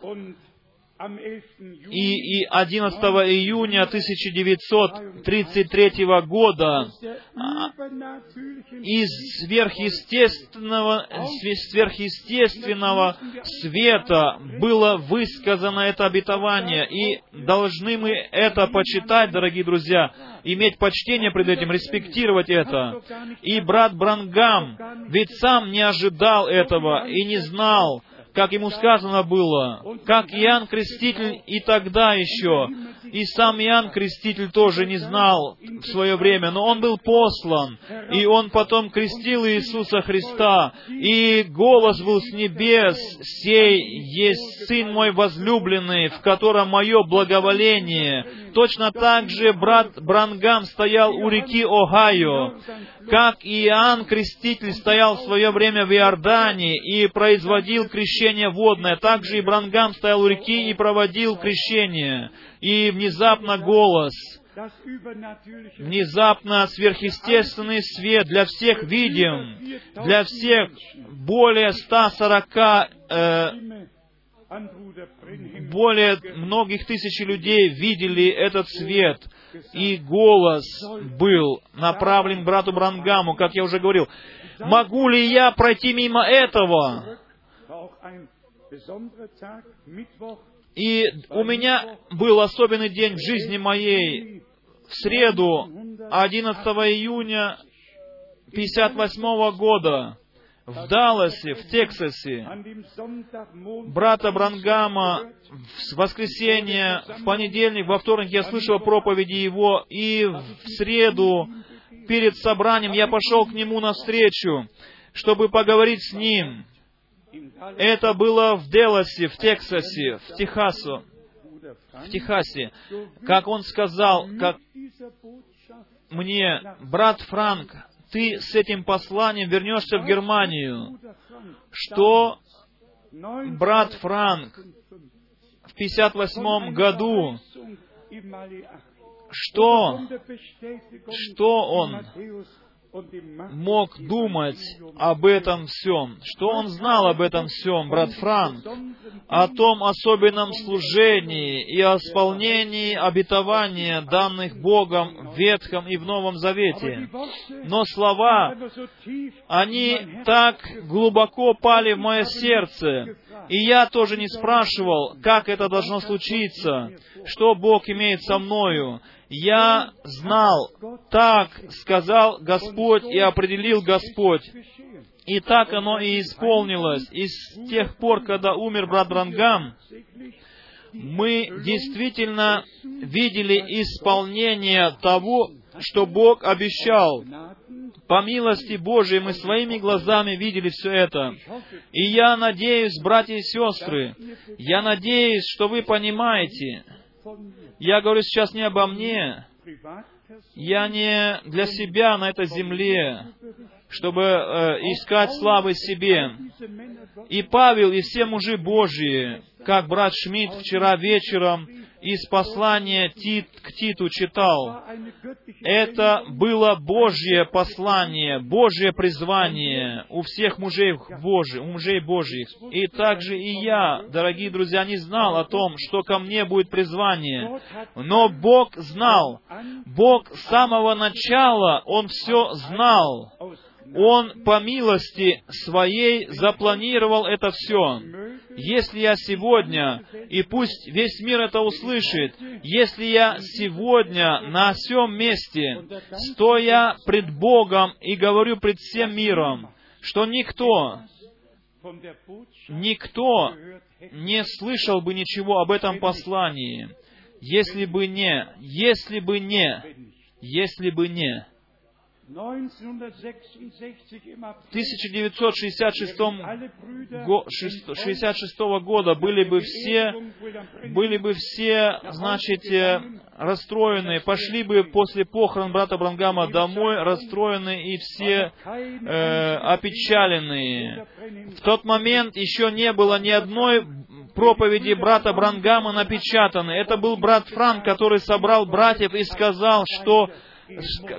и, и 11 июня 1933 года а, из сверхъестественного, сверхъестественного света было высказано это обетование, и должны мы это почитать, дорогие друзья, иметь почтение пред этим, респектировать это. И брат Брангам ведь сам не ожидал этого и не знал, как ему сказано было, как Иоанн Креститель и тогда еще, и сам Иоанн Креститель тоже не знал в свое время, но он был послан, и он потом крестил Иисуса Христа, и голос был с небес, «Сей есть Сын мой возлюбленный, в котором мое благоволение». Точно так же брат Брангам стоял у реки Огайо, как Иоанн Креститель стоял в свое время в Иордании и производил крещение водное, так же и Брангам стоял у реки и проводил крещение. И внезапно голос внезапно сверхъестественный свет для всех видим, для всех более 140 э, более многих тысяч людей видели этот свет, и голос был направлен брату Брангаму, как я уже говорил. Могу ли я пройти мимо этого? И у меня был особенный день в жизни моей. В среду, 11 июня 1958 года, в Далласе, в Тексасе, брата Брангама в воскресенье, в понедельник, во вторник я слышал проповеди его, и в среду перед собранием я пошел к нему навстречу, чтобы поговорить с ним. Это было в Деласе, в Тексасе, в Техасу, в Техасе. Как он сказал, как мне, брат Франк, ты с этим посланием вернешься в Германию, что брат Франк в 58 году, что, что он мог думать об этом всем? Что он знал об этом всем, брат Франк? О том особенном служении и о исполнении обетования, данных Богом в Ветхом и в Новом Завете. Но слова, они так глубоко пали в мое сердце, и я тоже не спрашивал, как это должно случиться, что Бог имеет со мною я знал, так сказал Господь и определил Господь. И так оно и исполнилось. И с тех пор, когда умер брат Брангам, мы действительно видели исполнение того, что Бог обещал. По милости Божией мы своими глазами видели все это. И я надеюсь, братья и сестры, я надеюсь, что вы понимаете, я говорю сейчас не обо мне. Я не для себя на этой земле, чтобы э, искать славы себе. И Павел, и все мужи Божьи, как брат Шмидт вчера вечером из послания Тит, к Титу читал. Это было Божье послание, Божье призвание у всех мужей Божьих, у мужей Божьих. И также и я, дорогие друзья, не знал о том, что ко мне будет призвание. Но Бог знал. Бог с самого начала, Он все знал. Он по милости своей запланировал это все. Если я сегодня, и пусть весь мир это услышит, если я сегодня на всем месте, стоя пред Богом и говорю пред всем миром, что никто, никто не слышал бы ничего об этом послании, если бы не, если бы не, если бы не 1966 года были бы все, были бы все, значит, э, расстроены, пошли бы после похорон брата Брангама домой, расстроены и все э, опечаленные. В тот момент еще не было ни одной проповеди брата Брангама напечатаны. Это был брат Франк, который собрал братьев и сказал, что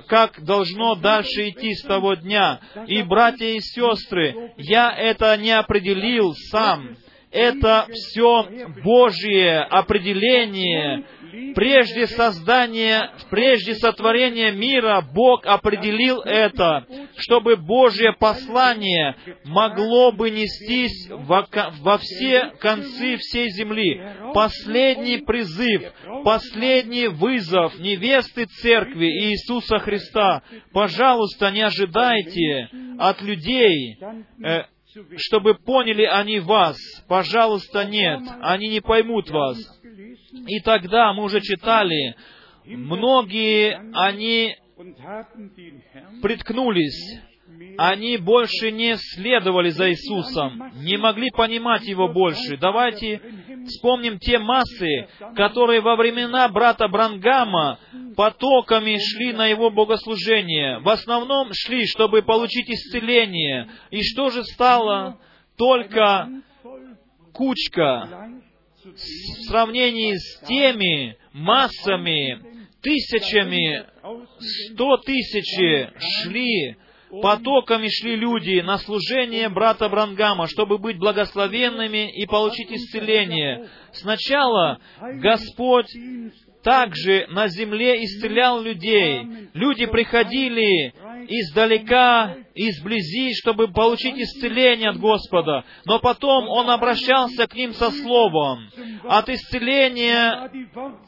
как должно дальше идти с того дня. И, братья и сестры, я это не определил сам. Это все Божье определение. Прежде создания, прежде сотворения мира Бог определил это, чтобы Божье послание могло бы нестись во, во все концы всей земли. Последний призыв, последний вызов невесты Церкви Иисуса Христа. Пожалуйста, не ожидайте от людей э, чтобы поняли они вас. Пожалуйста, нет, они не поймут вас. И тогда мы уже читали, многие они приткнулись они больше не следовали за Иисусом, не могли понимать Его больше. Давайте вспомним те массы, которые во времена брата Брангама потоками шли на его богослужение. В основном шли, чтобы получить исцеление. И что же стало? Только кучка сравнении с теми массами, тысячами, сто тысячи шли, потоками шли люди на служение брата Брангама, чтобы быть благословенными и получить исцеление. Сначала Господь также на земле исцелял людей. Люди приходили издалека, изблизи, чтобы получить исцеление от Господа. Но потом Он обращался к ним со Словом. От исцеления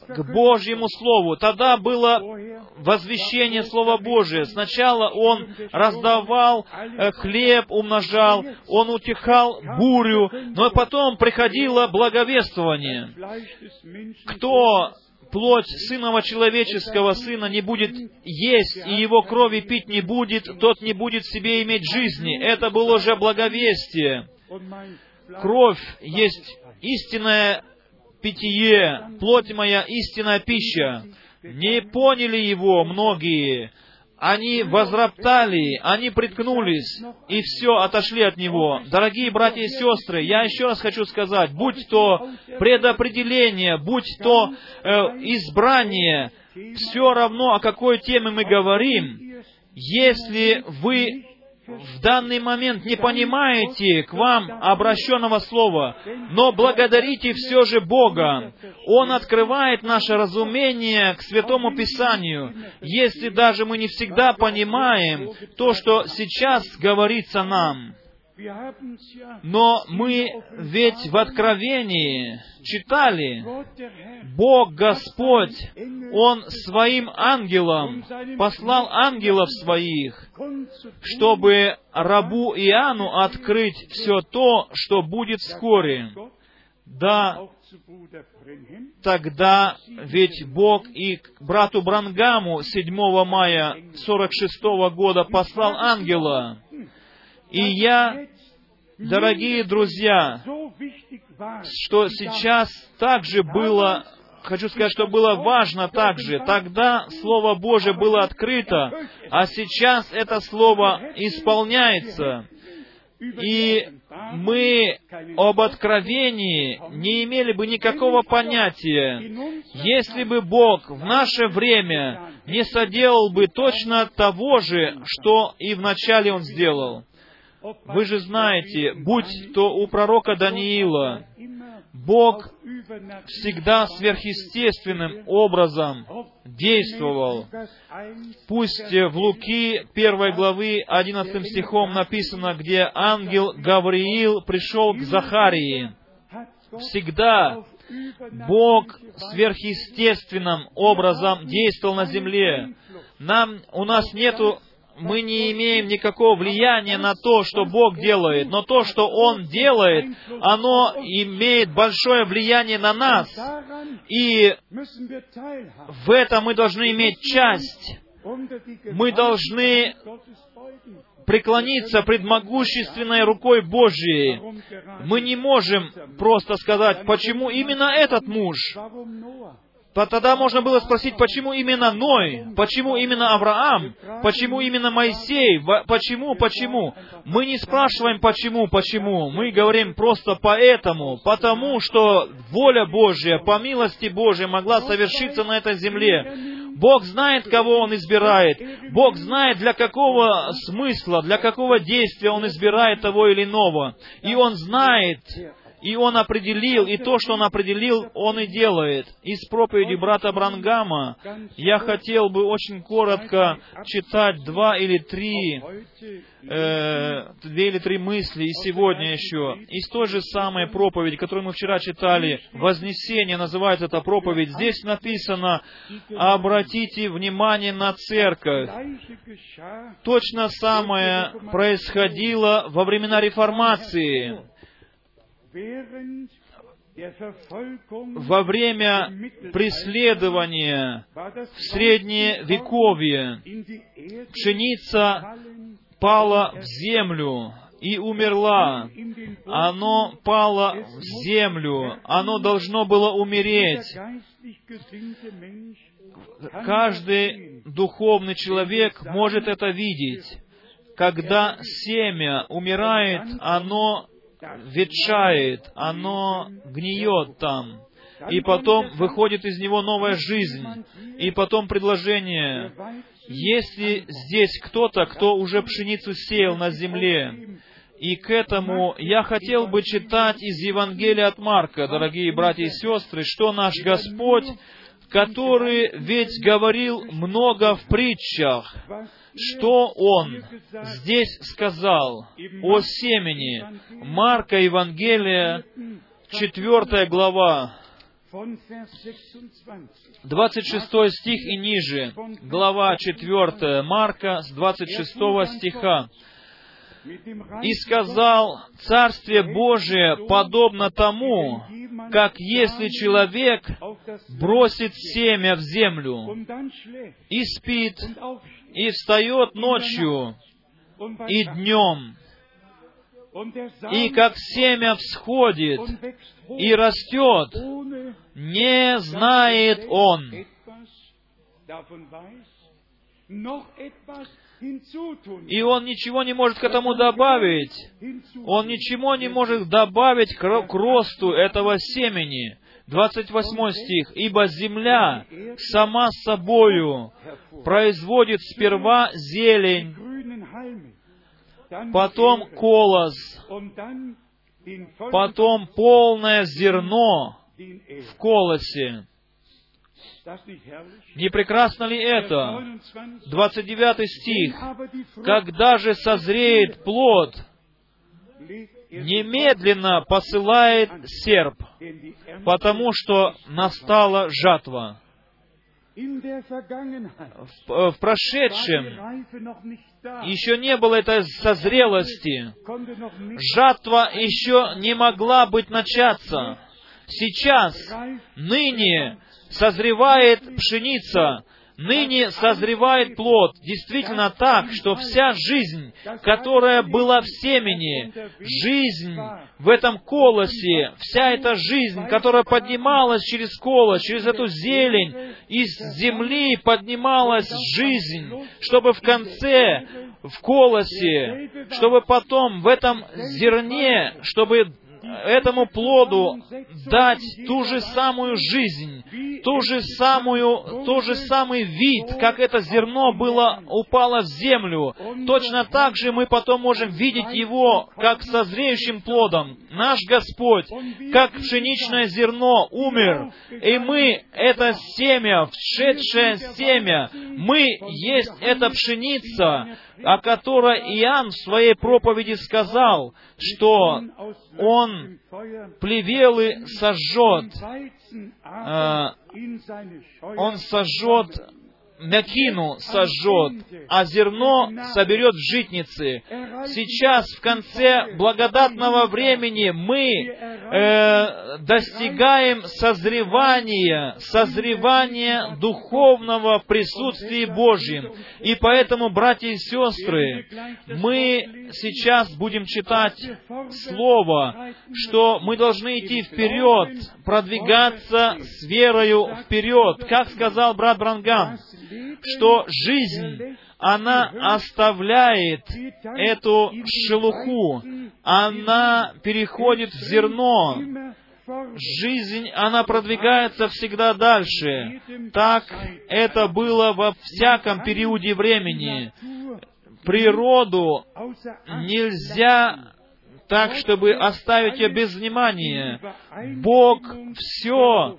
к Божьему Слову. Тогда было возвещение Слова Божия. Сначала Он раздавал э, хлеб, умножал, Он утихал бурю, но потом приходило благовествование. Кто плоть Сынова Человеческого Сына не будет есть, и его крови пить не будет, тот не будет себе иметь жизни. Это было уже благовестие. Кровь есть истинное питье, плоть моя истинная пища. Не поняли его многие, они возроптали, они приткнулись, и все, отошли от него. Дорогие братья и сестры, я еще раз хочу сказать, будь то предопределение, будь то э, избрание, все равно, о какой теме мы говорим, если вы в данный момент не понимаете к вам обращенного слова, но благодарите все же Бога. Он открывает наше разумение к Святому Писанию, если даже мы не всегда понимаем то, что сейчас говорится нам. Но мы ведь в Откровении читали, Бог Господь, Он своим ангелам послал ангелов своих, чтобы рабу Иоанну открыть все то, что будет вскоре. Да, тогда ведь Бог и к брату Брангаму 7 мая 46 года послал ангела, и я, дорогие друзья, что сейчас также было, хочу сказать, что было важно также. Тогда Слово Божие было открыто, а сейчас это Слово исполняется. И мы об откровении не имели бы никакого понятия, если бы Бог в наше время не соделал бы точно того же, что и вначале Он сделал. Вы же знаете, будь то у пророка Даниила, Бог всегда сверхъестественным образом действовал. Пусть в Луки 1 главы 11 стихом написано, где ангел Гавриил пришел к Захарии. Всегда Бог сверхъестественным образом действовал на земле. Нам, у нас нету мы не имеем никакого влияния на то, что Бог делает, но то, что Он делает, оно имеет большое влияние на нас. И в этом мы должны иметь часть. Мы должны преклониться пред могущественной рукой Божьей. Мы не можем просто сказать, почему именно этот муж, Тогда можно было спросить, почему именно Ной, почему именно Авраам, почему именно Моисей, почему, почему. Мы не спрашиваем, почему, почему. Мы говорим просто поэтому, потому что воля Божья, по милости Божьей, могла совершиться на этой земле. Бог знает, кого Он избирает. Бог знает, для какого смысла, для какого действия Он избирает того или иного. И Он знает, и он определил, и то, что он определил, он и делает. Из проповеди брата Брангама я хотел бы очень коротко читать два или три, э, две или три мысли, и сегодня еще. Из той же самой проповеди, которую мы вчера читали, «Вознесение» называется эта проповедь. Здесь написано «Обратите внимание на церковь». Точно самое происходило во времена реформации во время преследования в среднее вековье пшеница пала в землю и умерла. Оно пало в землю. Оно должно было умереть. Каждый духовный человек может это видеть. Когда семя умирает, оно ветшает, оно гниет там. и потом выходит из него новая жизнь, и потом предложение, если здесь кто-то, кто уже пшеницу сеял на земле, и к этому я хотел бы читать из Евангелия от Марка, дорогие братья и сестры, что наш Господь, который ведь говорил много в притчах, что Он здесь сказал о семени. Марка Евангелия, 4 глава, 26 стих и ниже, глава 4 Марка с 26 стиха. «И сказал, Царствие Божие подобно тому, как если человек бросит семя в землю и спит, и встает ночью и днем, и как семя всходит и растет, не знает он. И он ничего не может к этому добавить. Он ничего не может добавить к, росту этого семени. 28 стих. «Ибо земля сама собою производит сперва зелень, потом колос, потом полное зерно в колосе. Не прекрасно ли это? 29 стих. «Когда же созреет плод, немедленно посылает серп, потому что настала жатва». В, в прошедшем еще не было этой созрелости. Жатва еще не могла быть начаться. Сейчас, ныне созревает пшеница, ныне созревает плод. Действительно так, что вся жизнь, которая была в семени, жизнь в этом колосе, вся эта жизнь, которая поднималась через колос, через эту зелень, из земли поднималась жизнь, чтобы в конце, в колосе, чтобы потом в этом зерне, чтобы этому плоду дать ту же самую жизнь, ту же самую, тот же самый вид, как это зерно было, упало в землю. Точно так же мы потом можем видеть его, как созреющим плодом. Наш Господь, как пшеничное зерно, умер, и мы, это семя, вшедшее семя, мы есть эта пшеница, о которой Иоанн в своей проповеди сказал, что он плевелы сожжет, э, он сожжет мякину сожжет, а зерно соберет в житницы. Сейчас, в конце благодатного времени, мы э, достигаем созревания, созревания духовного в присутствии Божьем. И поэтому, братья и сестры, мы сейчас будем читать Слово, что мы должны идти вперед, продвигаться с верою вперед. Как сказал брат Брангам, что жизнь, она оставляет эту шелуху, она переходит в зерно, жизнь, она продвигается всегда дальше. Так это было во всяком периоде времени. Природу нельзя так, чтобы оставить ее без внимания. Бог все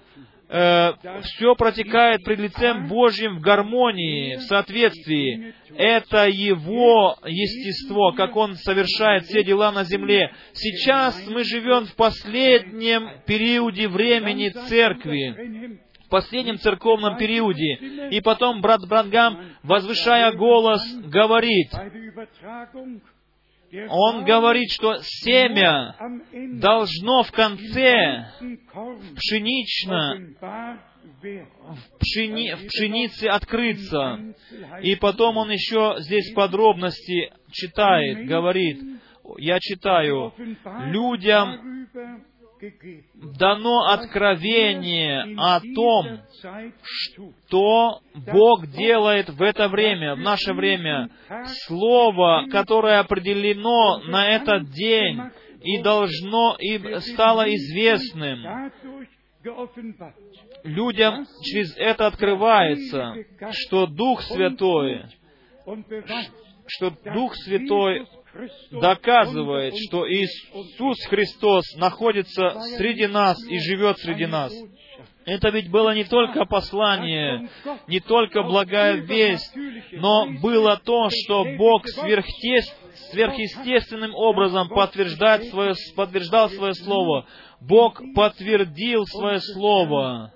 э, все протекает пред лицем Божьим в гармонии, в соответствии. Это Его естество, как Он совершает все дела на земле. Сейчас мы живем в последнем периоде времени Церкви в последнем церковном периоде. И потом брат Брангам, возвышая голос, говорит, он говорит, что семя должно в конце пшенично в, пшени, в пшенице открыться. И потом он еще здесь подробности читает, говорит, я читаю, людям дано откровение о том, что Бог делает в это время, в наше время. Слово, которое определено на этот день и должно, и стало известным людям через это открывается, что Дух Святой, что Дух Святой доказывает, что Иисус Христос находится среди нас и живет среди нас. Это ведь было не только послание, не только благая весть, но было то, что Бог сверхъестественным образом подтверждает свое, подтверждал свое слово. Бог подтвердил свое слово.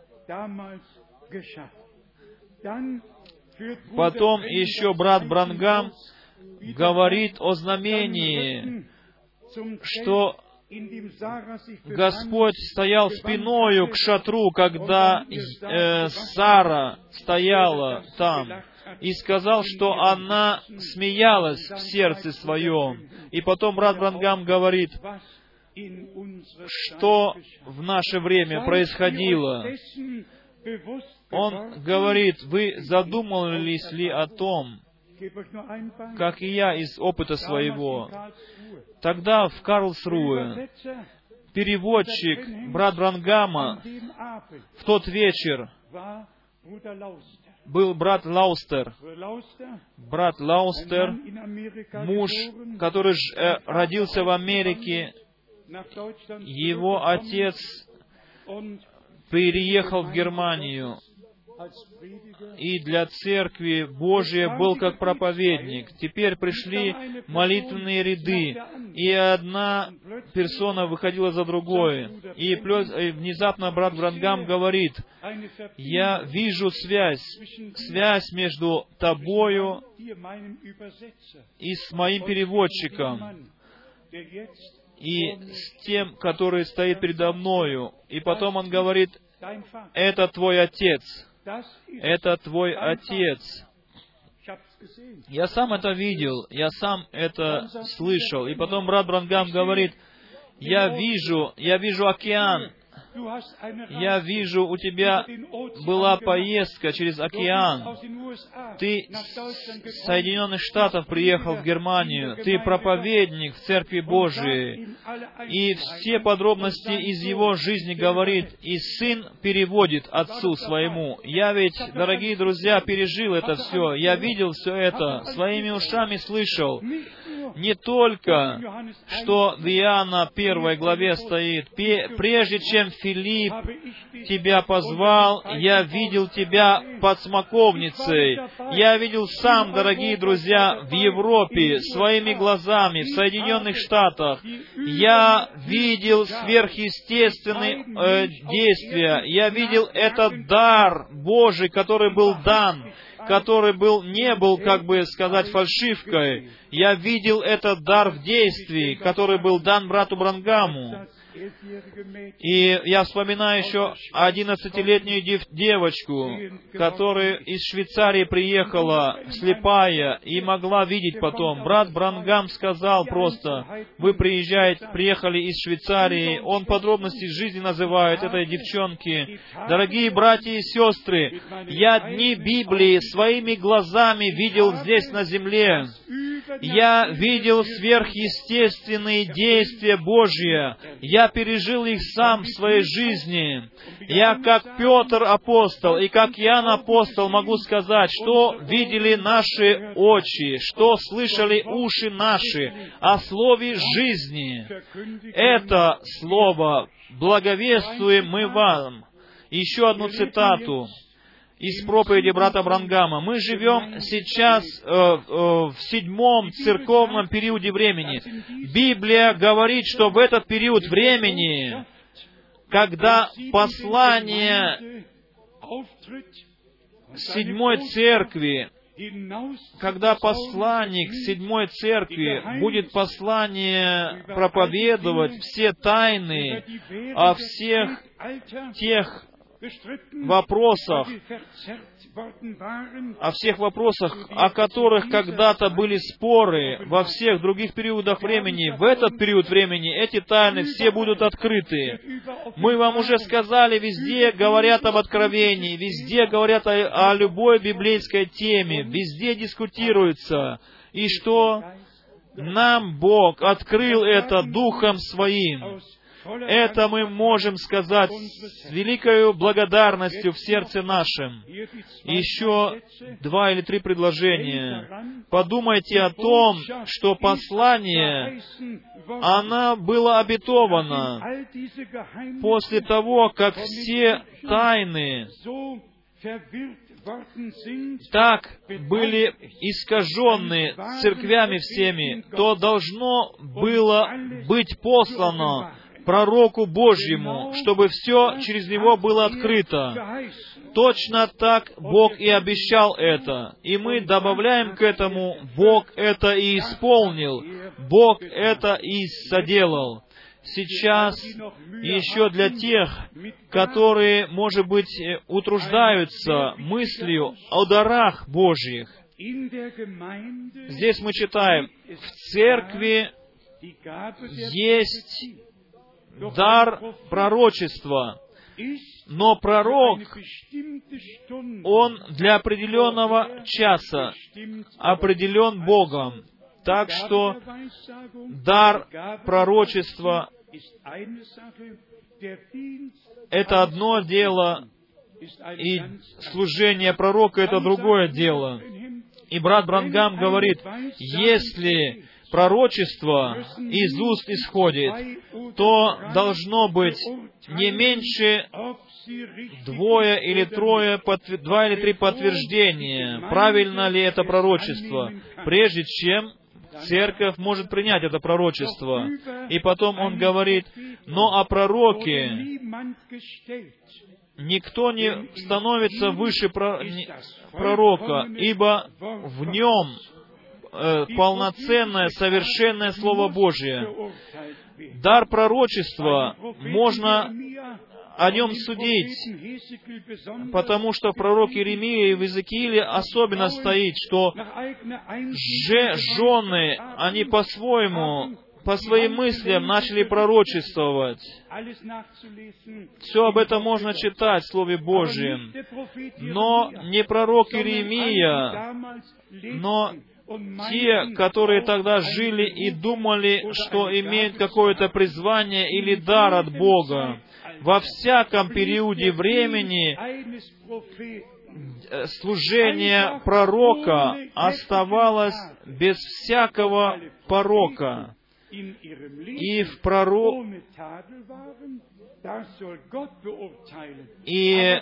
Потом еще брат Брангам говорит о знамении, что Господь стоял спиною к шатру, когда э, Сара стояла там, и сказал, что она смеялась в сердце своем. И потом брат Брангам говорит, что в наше время происходило. Он говорит, вы задумывались ли о том, как и я из опыта своего. Тогда в Карлсруе переводчик, брат Брангама, в тот вечер был брат Лаустер. Брат Лаустер, муж, который э, родился в Америке, его отец переехал в Германию и для Церкви Божия был как проповедник. Теперь пришли молитвенные ряды, и одна персона выходила за другой. И внезапно брат Брангам говорит, «Я вижу связь, связь между тобою и с моим переводчиком, и с тем, который стоит передо мною». И потом он говорит, «Это твой отец». Это твой отец. Я сам это видел, я сам это слышал. И потом брат Брангам говорит, я вижу, я вижу океан, я вижу, у тебя была поездка через океан. Ты с Соединенных Штатов приехал в Германию. Ты проповедник в Церкви Божией. И все подробности из его жизни говорит, и сын переводит отцу своему. Я ведь, дорогие друзья, пережил это все. Я видел все это, своими ушами слышал не только, что в Иоанна первой главе стоит, «Прежде чем Филипп тебя позвал, я видел тебя под смоковницей». Я видел сам, дорогие друзья, в Европе, своими глазами, в Соединенных Штатах. Я видел сверхъестественные э, действия. Я видел этот дар Божий, который был дан который был, не был, как бы сказать, фальшивкой. Я видел этот дар в действии, который был дан брату Брангаму. И я вспоминаю еще одиннадцатилетнюю дев- девочку, которая из Швейцарии приехала, слепая, и могла видеть потом. Брат Брангам сказал просто, вы приезжаете, приехали из Швейцарии, он подробности жизни называет этой девчонки. Дорогие братья и сестры, я дни Библии своими глазами видел здесь на земле. Я видел сверхъестественные действия Божьи. Я пережил их сам в своей жизни. Я, как Петр апостол и как Иоанн апостол, могу сказать, что видели наши очи, что слышали уши наши о слове жизни. Это слово благовествуем мы вам. Еще одну цитату из проповеди брата Брангама. Мы живем сейчас э, э, в седьмом церковном периоде времени. Библия говорит, что в этот период времени, когда послание седьмой церкви, когда посланник седьмой церкви будет послание проповедовать все тайны о всех тех вопросах, о всех вопросах, о которых когда-то были споры во всех других периодах времени, в этот период времени эти тайны все будут открыты. Мы вам уже сказали, везде говорят об откровении, везде говорят о, о любой библейской теме, везде дискутируется. И что нам Бог открыл это Духом Своим. Это мы можем сказать с великой благодарностью в сердце нашем. Еще два или три предложения. Подумайте о том, что послание, она была обетована после того, как все тайны так были искажены церквями всеми, то должно было быть послано пророку Божьему, чтобы все через него было открыто. Точно так Бог и обещал это. И мы добавляем к этому, Бог это и исполнил, Бог это и соделал сейчас еще для тех, которые, может быть, э, утруждаются мыслью о дарах Божьих. Здесь мы читаем, в церкви есть дар пророчества, но пророк, он для определенного часа определен Богом. Так что дар пророчества это одно дело, и служение пророка это другое дело. И брат Брангам говорит, если пророчество из уст исходит, то должно быть не меньше двое или трое, два или три подтверждения, правильно ли это пророчество, прежде чем церковь может принять это пророчество. И потом он говорит, но о пророке никто не становится выше пророка, ибо в нем э, полноценное, совершенное Слово Божие. Дар пророчества можно о нем судить, потому что пророк Иеремия и в Иезекииле особенно стоит, что же жены, они по-своему, по своим мыслям начали пророчествовать. Все об этом можно читать в Слове Божьем. Но не пророк Иеремия, но те, которые тогда жили и думали, что имеют какое-то призвание или дар от Бога, во всяком периоде времени э, служение пророка оставалось без всякого порока. И в пророк... И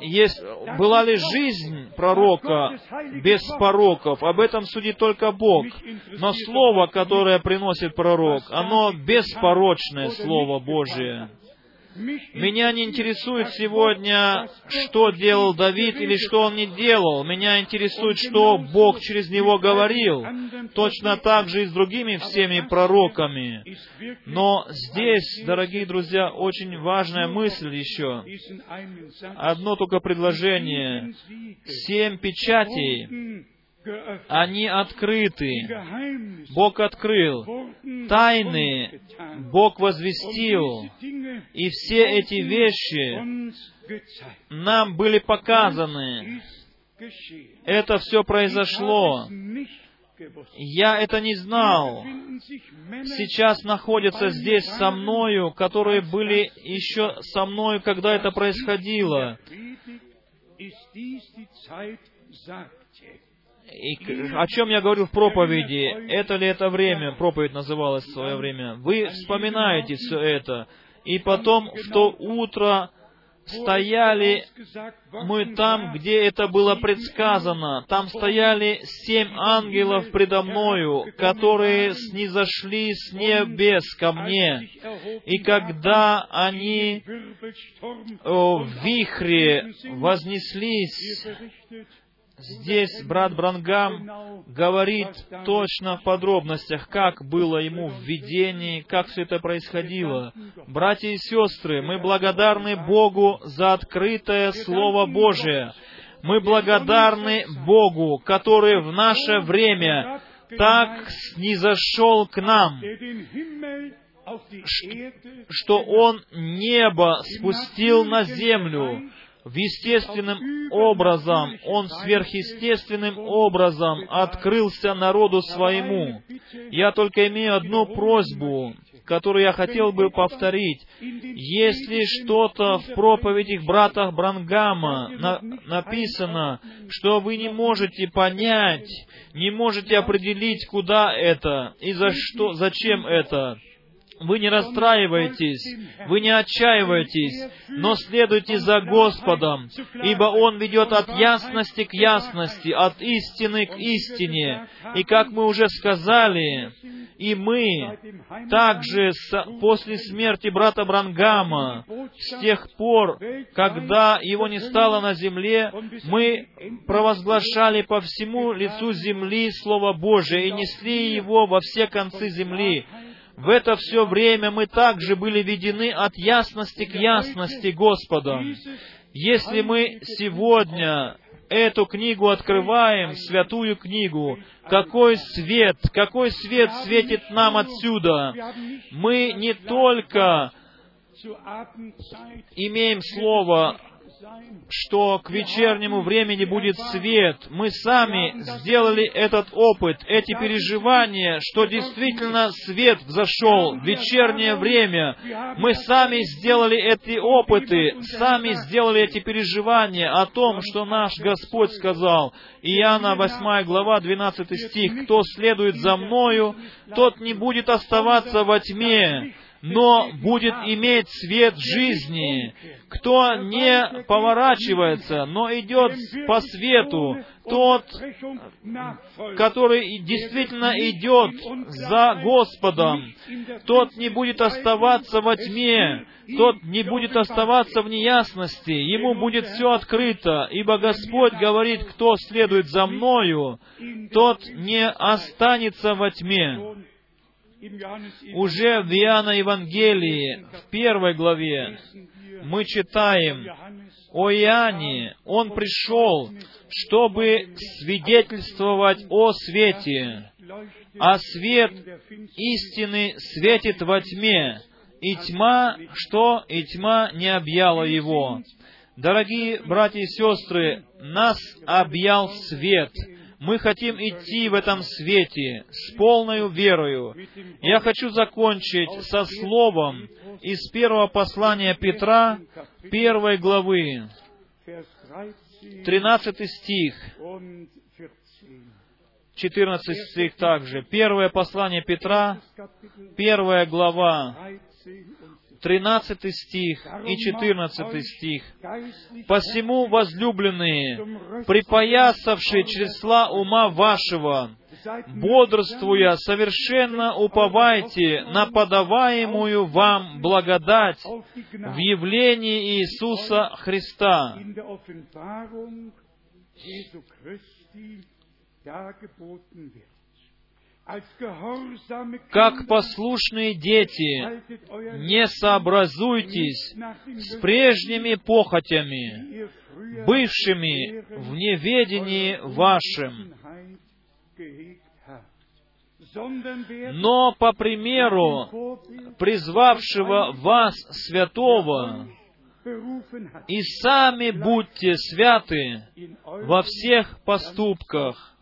есть, была ли жизнь пророка без пороков, об этом судит только Бог. Но слово, которое приносит пророк, оно беспорочное Слово Божие. Меня не интересует сегодня, что делал Давид или что он не делал. Меня интересует, что Бог через него говорил. Точно так же и с другими всеми пророками. Но здесь, дорогие друзья, очень важная мысль еще. Одно только предложение. Семь печатей они открыты. Бог открыл. Тайны Бог возвестил. И все эти вещи нам были показаны. Это все произошло. Я это не знал. Сейчас находятся здесь со мною, которые были еще со мною, когда это происходило. И о чем я говорю в проповеди? Это ли это время? Проповедь называлась в свое время. Вы вспоминаете все это. И потом в то утро стояли мы там, где это было предсказано. Там стояли семь ангелов предо мною, которые снизошли с небес ко мне. И когда они в вихре вознеслись Здесь брат Брангам говорит точно в подробностях, как было ему в видении, как все это происходило. Братья и сестры, мы благодарны Богу за открытое Слово Божие. Мы благодарны Богу, который в наше время так снизошел к нам, что Он небо спустил на землю, в естественным образом, Он сверхъестественным образом открылся народу своему. Я только имею одну просьбу. который я хотел бы повторить. Если что-то в проповедях братах Брангама на, написано, что вы не можете понять, не можете определить, куда это и за что, зачем это, вы не расстраивайтесь, вы не отчаивайтесь, но следуйте за Господом, ибо Он ведет от ясности к ясности, от истины к истине. И как мы уже сказали, и мы также после смерти брата Брангама, с тех пор, когда его не стало на земле, мы провозглашали по всему лицу земли Слово Божие и несли его во все концы земли. В это все время мы также были ведены от ясности к ясности Господом. Если мы сегодня эту книгу открываем, святую книгу, какой свет, какой свет светит нам отсюда. Мы не только имеем Слово что к вечернему времени будет свет. Мы сами сделали этот опыт, эти переживания, что действительно свет взошел в вечернее время. Мы сами сделали эти опыты, сами сделали эти переживания о том, что наш Господь сказал. Иоанна 8 глава 12 стих. «Кто следует за Мною, тот не будет оставаться во тьме, но будет иметь свет жизни. Кто не поворачивается, но идет по свету, тот, который действительно идет за Господом, тот не будет оставаться во тьме, тот не будет оставаться в неясности, ему будет все открыто, ибо Господь говорит, кто следует за Мною, тот не останется во тьме. Уже в Иоанна Евангелии, в первой главе, мы читаем о Иоанне. Он пришел, чтобы свидетельствовать о свете, а свет истины светит во тьме, и тьма, что и тьма не объяла его. Дорогие братья и сестры, нас объял свет — мы хотим идти в этом свете с полной верою. Я хочу закончить со словом из первого послания Петра, первой главы, 13 стих, 14 стих также. Первое послание Петра, первая глава, 13 стих и 14 стих. «Посему, возлюбленные, припоясавшие чресла ума вашего, бодрствуя, совершенно уповайте на подаваемую вам благодать в явлении Иисуса Христа» как послушные дети, не сообразуйтесь с прежними похотями, бывшими в неведении вашем, но по примеру призвавшего вас святого, и сами будьте святы во всех поступках,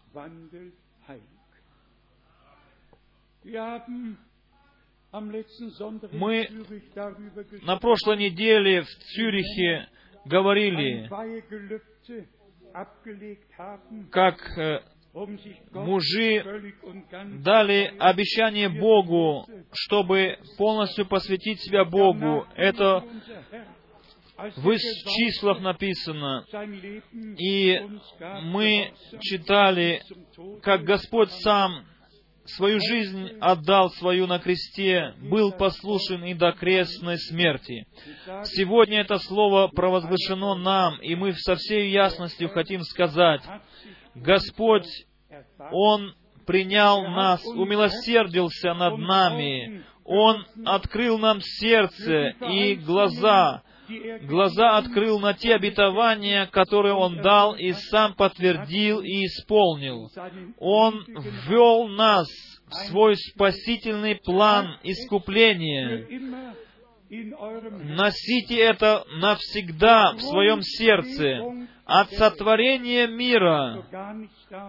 мы на прошлой неделе в Цюрихе говорили, как э, um мужи дали обещание Богу, чтобы полностью посвятить себя Богу. Это в числах написано. И мы читали, как Господь сам свою жизнь отдал свою на кресте, был послушен и до крестной смерти. Сегодня это слово провозглашено нам, и мы со всей ясностью хотим сказать, Господь, Он принял нас, умилосердился над нами, Он открыл нам сердце и глаза, глаза открыл на те обетования, которые Он дал и сам подтвердил и исполнил. Он ввел нас в свой спасительный план искупления. Носите это навсегда в своем сердце. От сотворения мира,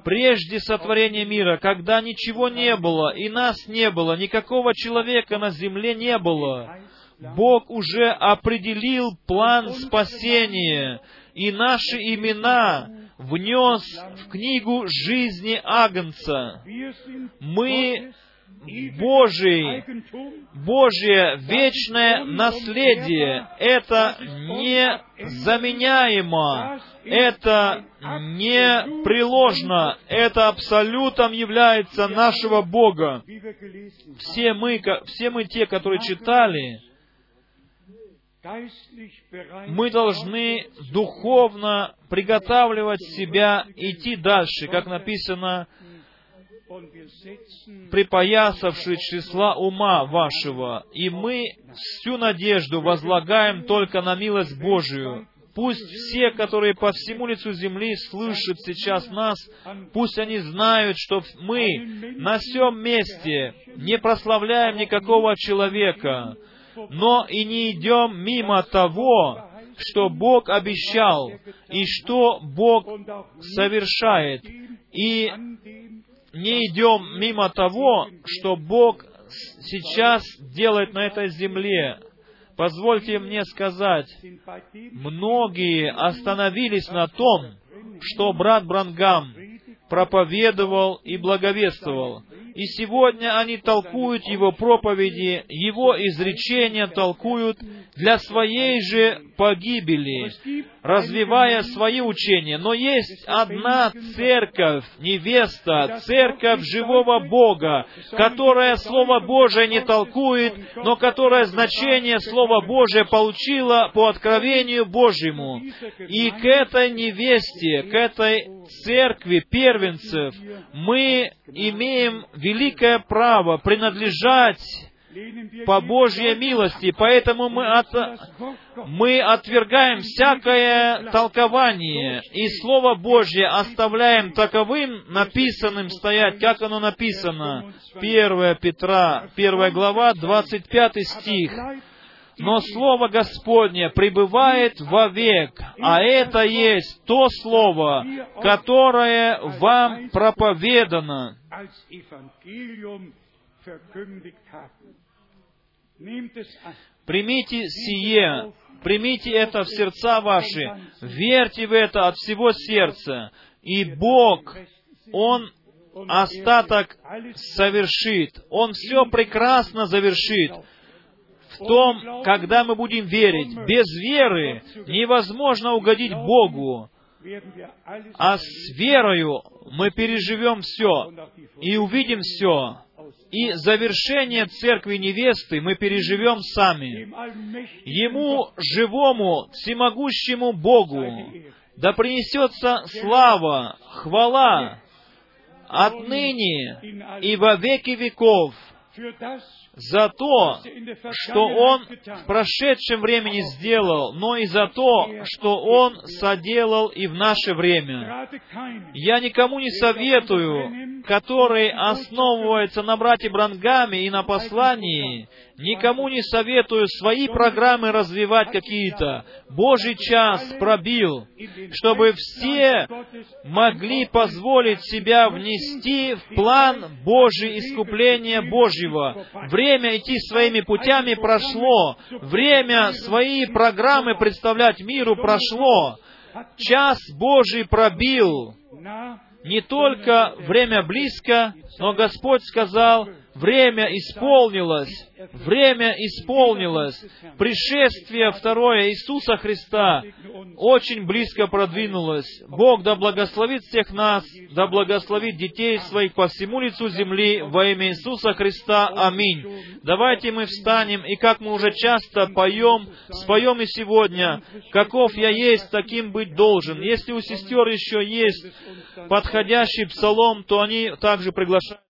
прежде сотворения мира, когда ничего не было, и нас не было, никакого человека на земле не было, Бог уже определил план спасения, и наши имена внес в книгу жизни Агнца. Мы Божий, Божье вечное наследие. Это незаменяемо, это непреложно, это абсолютом является нашего Бога. Все мы, все мы те, которые читали, мы должны духовно приготавливать себя, идти дальше, как написано, припоясавший числа ума вашего, и мы всю надежду возлагаем только на милость Божию. Пусть все, которые по всему лицу земли слышат сейчас нас, пусть они знают, что мы на всем месте не прославляем никакого человека, но и не идем мимо того, что Бог обещал, и что Бог совершает, и не идем мимо того, что Бог сейчас делает на этой земле. Позвольте мне сказать, многие остановились на том, что брат Брангам проповедовал и благовествовал. И сегодня они толкуют его проповеди, его изречения толкуют для своей же погибели, развивая свои учения. Но есть одна церковь, невеста, церковь живого Бога, которая Слово Божие не толкует, но которая значение Слова Божия получила по откровению Божьему. И к этой невесте, к этой церкви первенцев мы имеем великое право принадлежать по Божьей милости, поэтому мы, от, мы отвергаем всякое толкование, и Слово Божье оставляем таковым, написанным стоять, как оно написано. 1 Петра, 1 глава, 25 стих. Но Слово Господне пребывает вовек, а это есть то Слово, которое вам проповедано. Примите сие, примите это в сердца ваши, верьте в это от всего сердца, и Бог, Он остаток совершит, Он все прекрасно завершит в том, когда мы будем верить. Без веры невозможно угодить Богу. А с верою мы переживем все и увидим все. И завершение церкви невесты мы переживем сами. Ему, живому, всемогущему Богу, да принесется слава, хвала отныне и во веки веков за то, что Он в прошедшем времени сделал, но и за то, что Он соделал и в наше время. Я никому не советую, который основывается на брате Брангаме и на послании, никому не советую свои программы развивать какие-то. Божий час пробил, чтобы все могли позволить себя внести в план Божий искупления Божьего. Время идти своими путями прошло. Время свои программы представлять миру прошло. Час Божий пробил. Не только время близко, но Господь сказал, время исполнилось, время исполнилось. Пришествие второе Иисуса Христа очень близко продвинулось. Бог да благословит всех нас, да благословит детей своих по всему лицу земли во имя Иисуса Христа. Аминь. Давайте мы встанем, и как мы уже часто поем, споем и сегодня, каков я есть, таким быть должен. Если у сестер еще есть подходящий псалом, то они также приглашают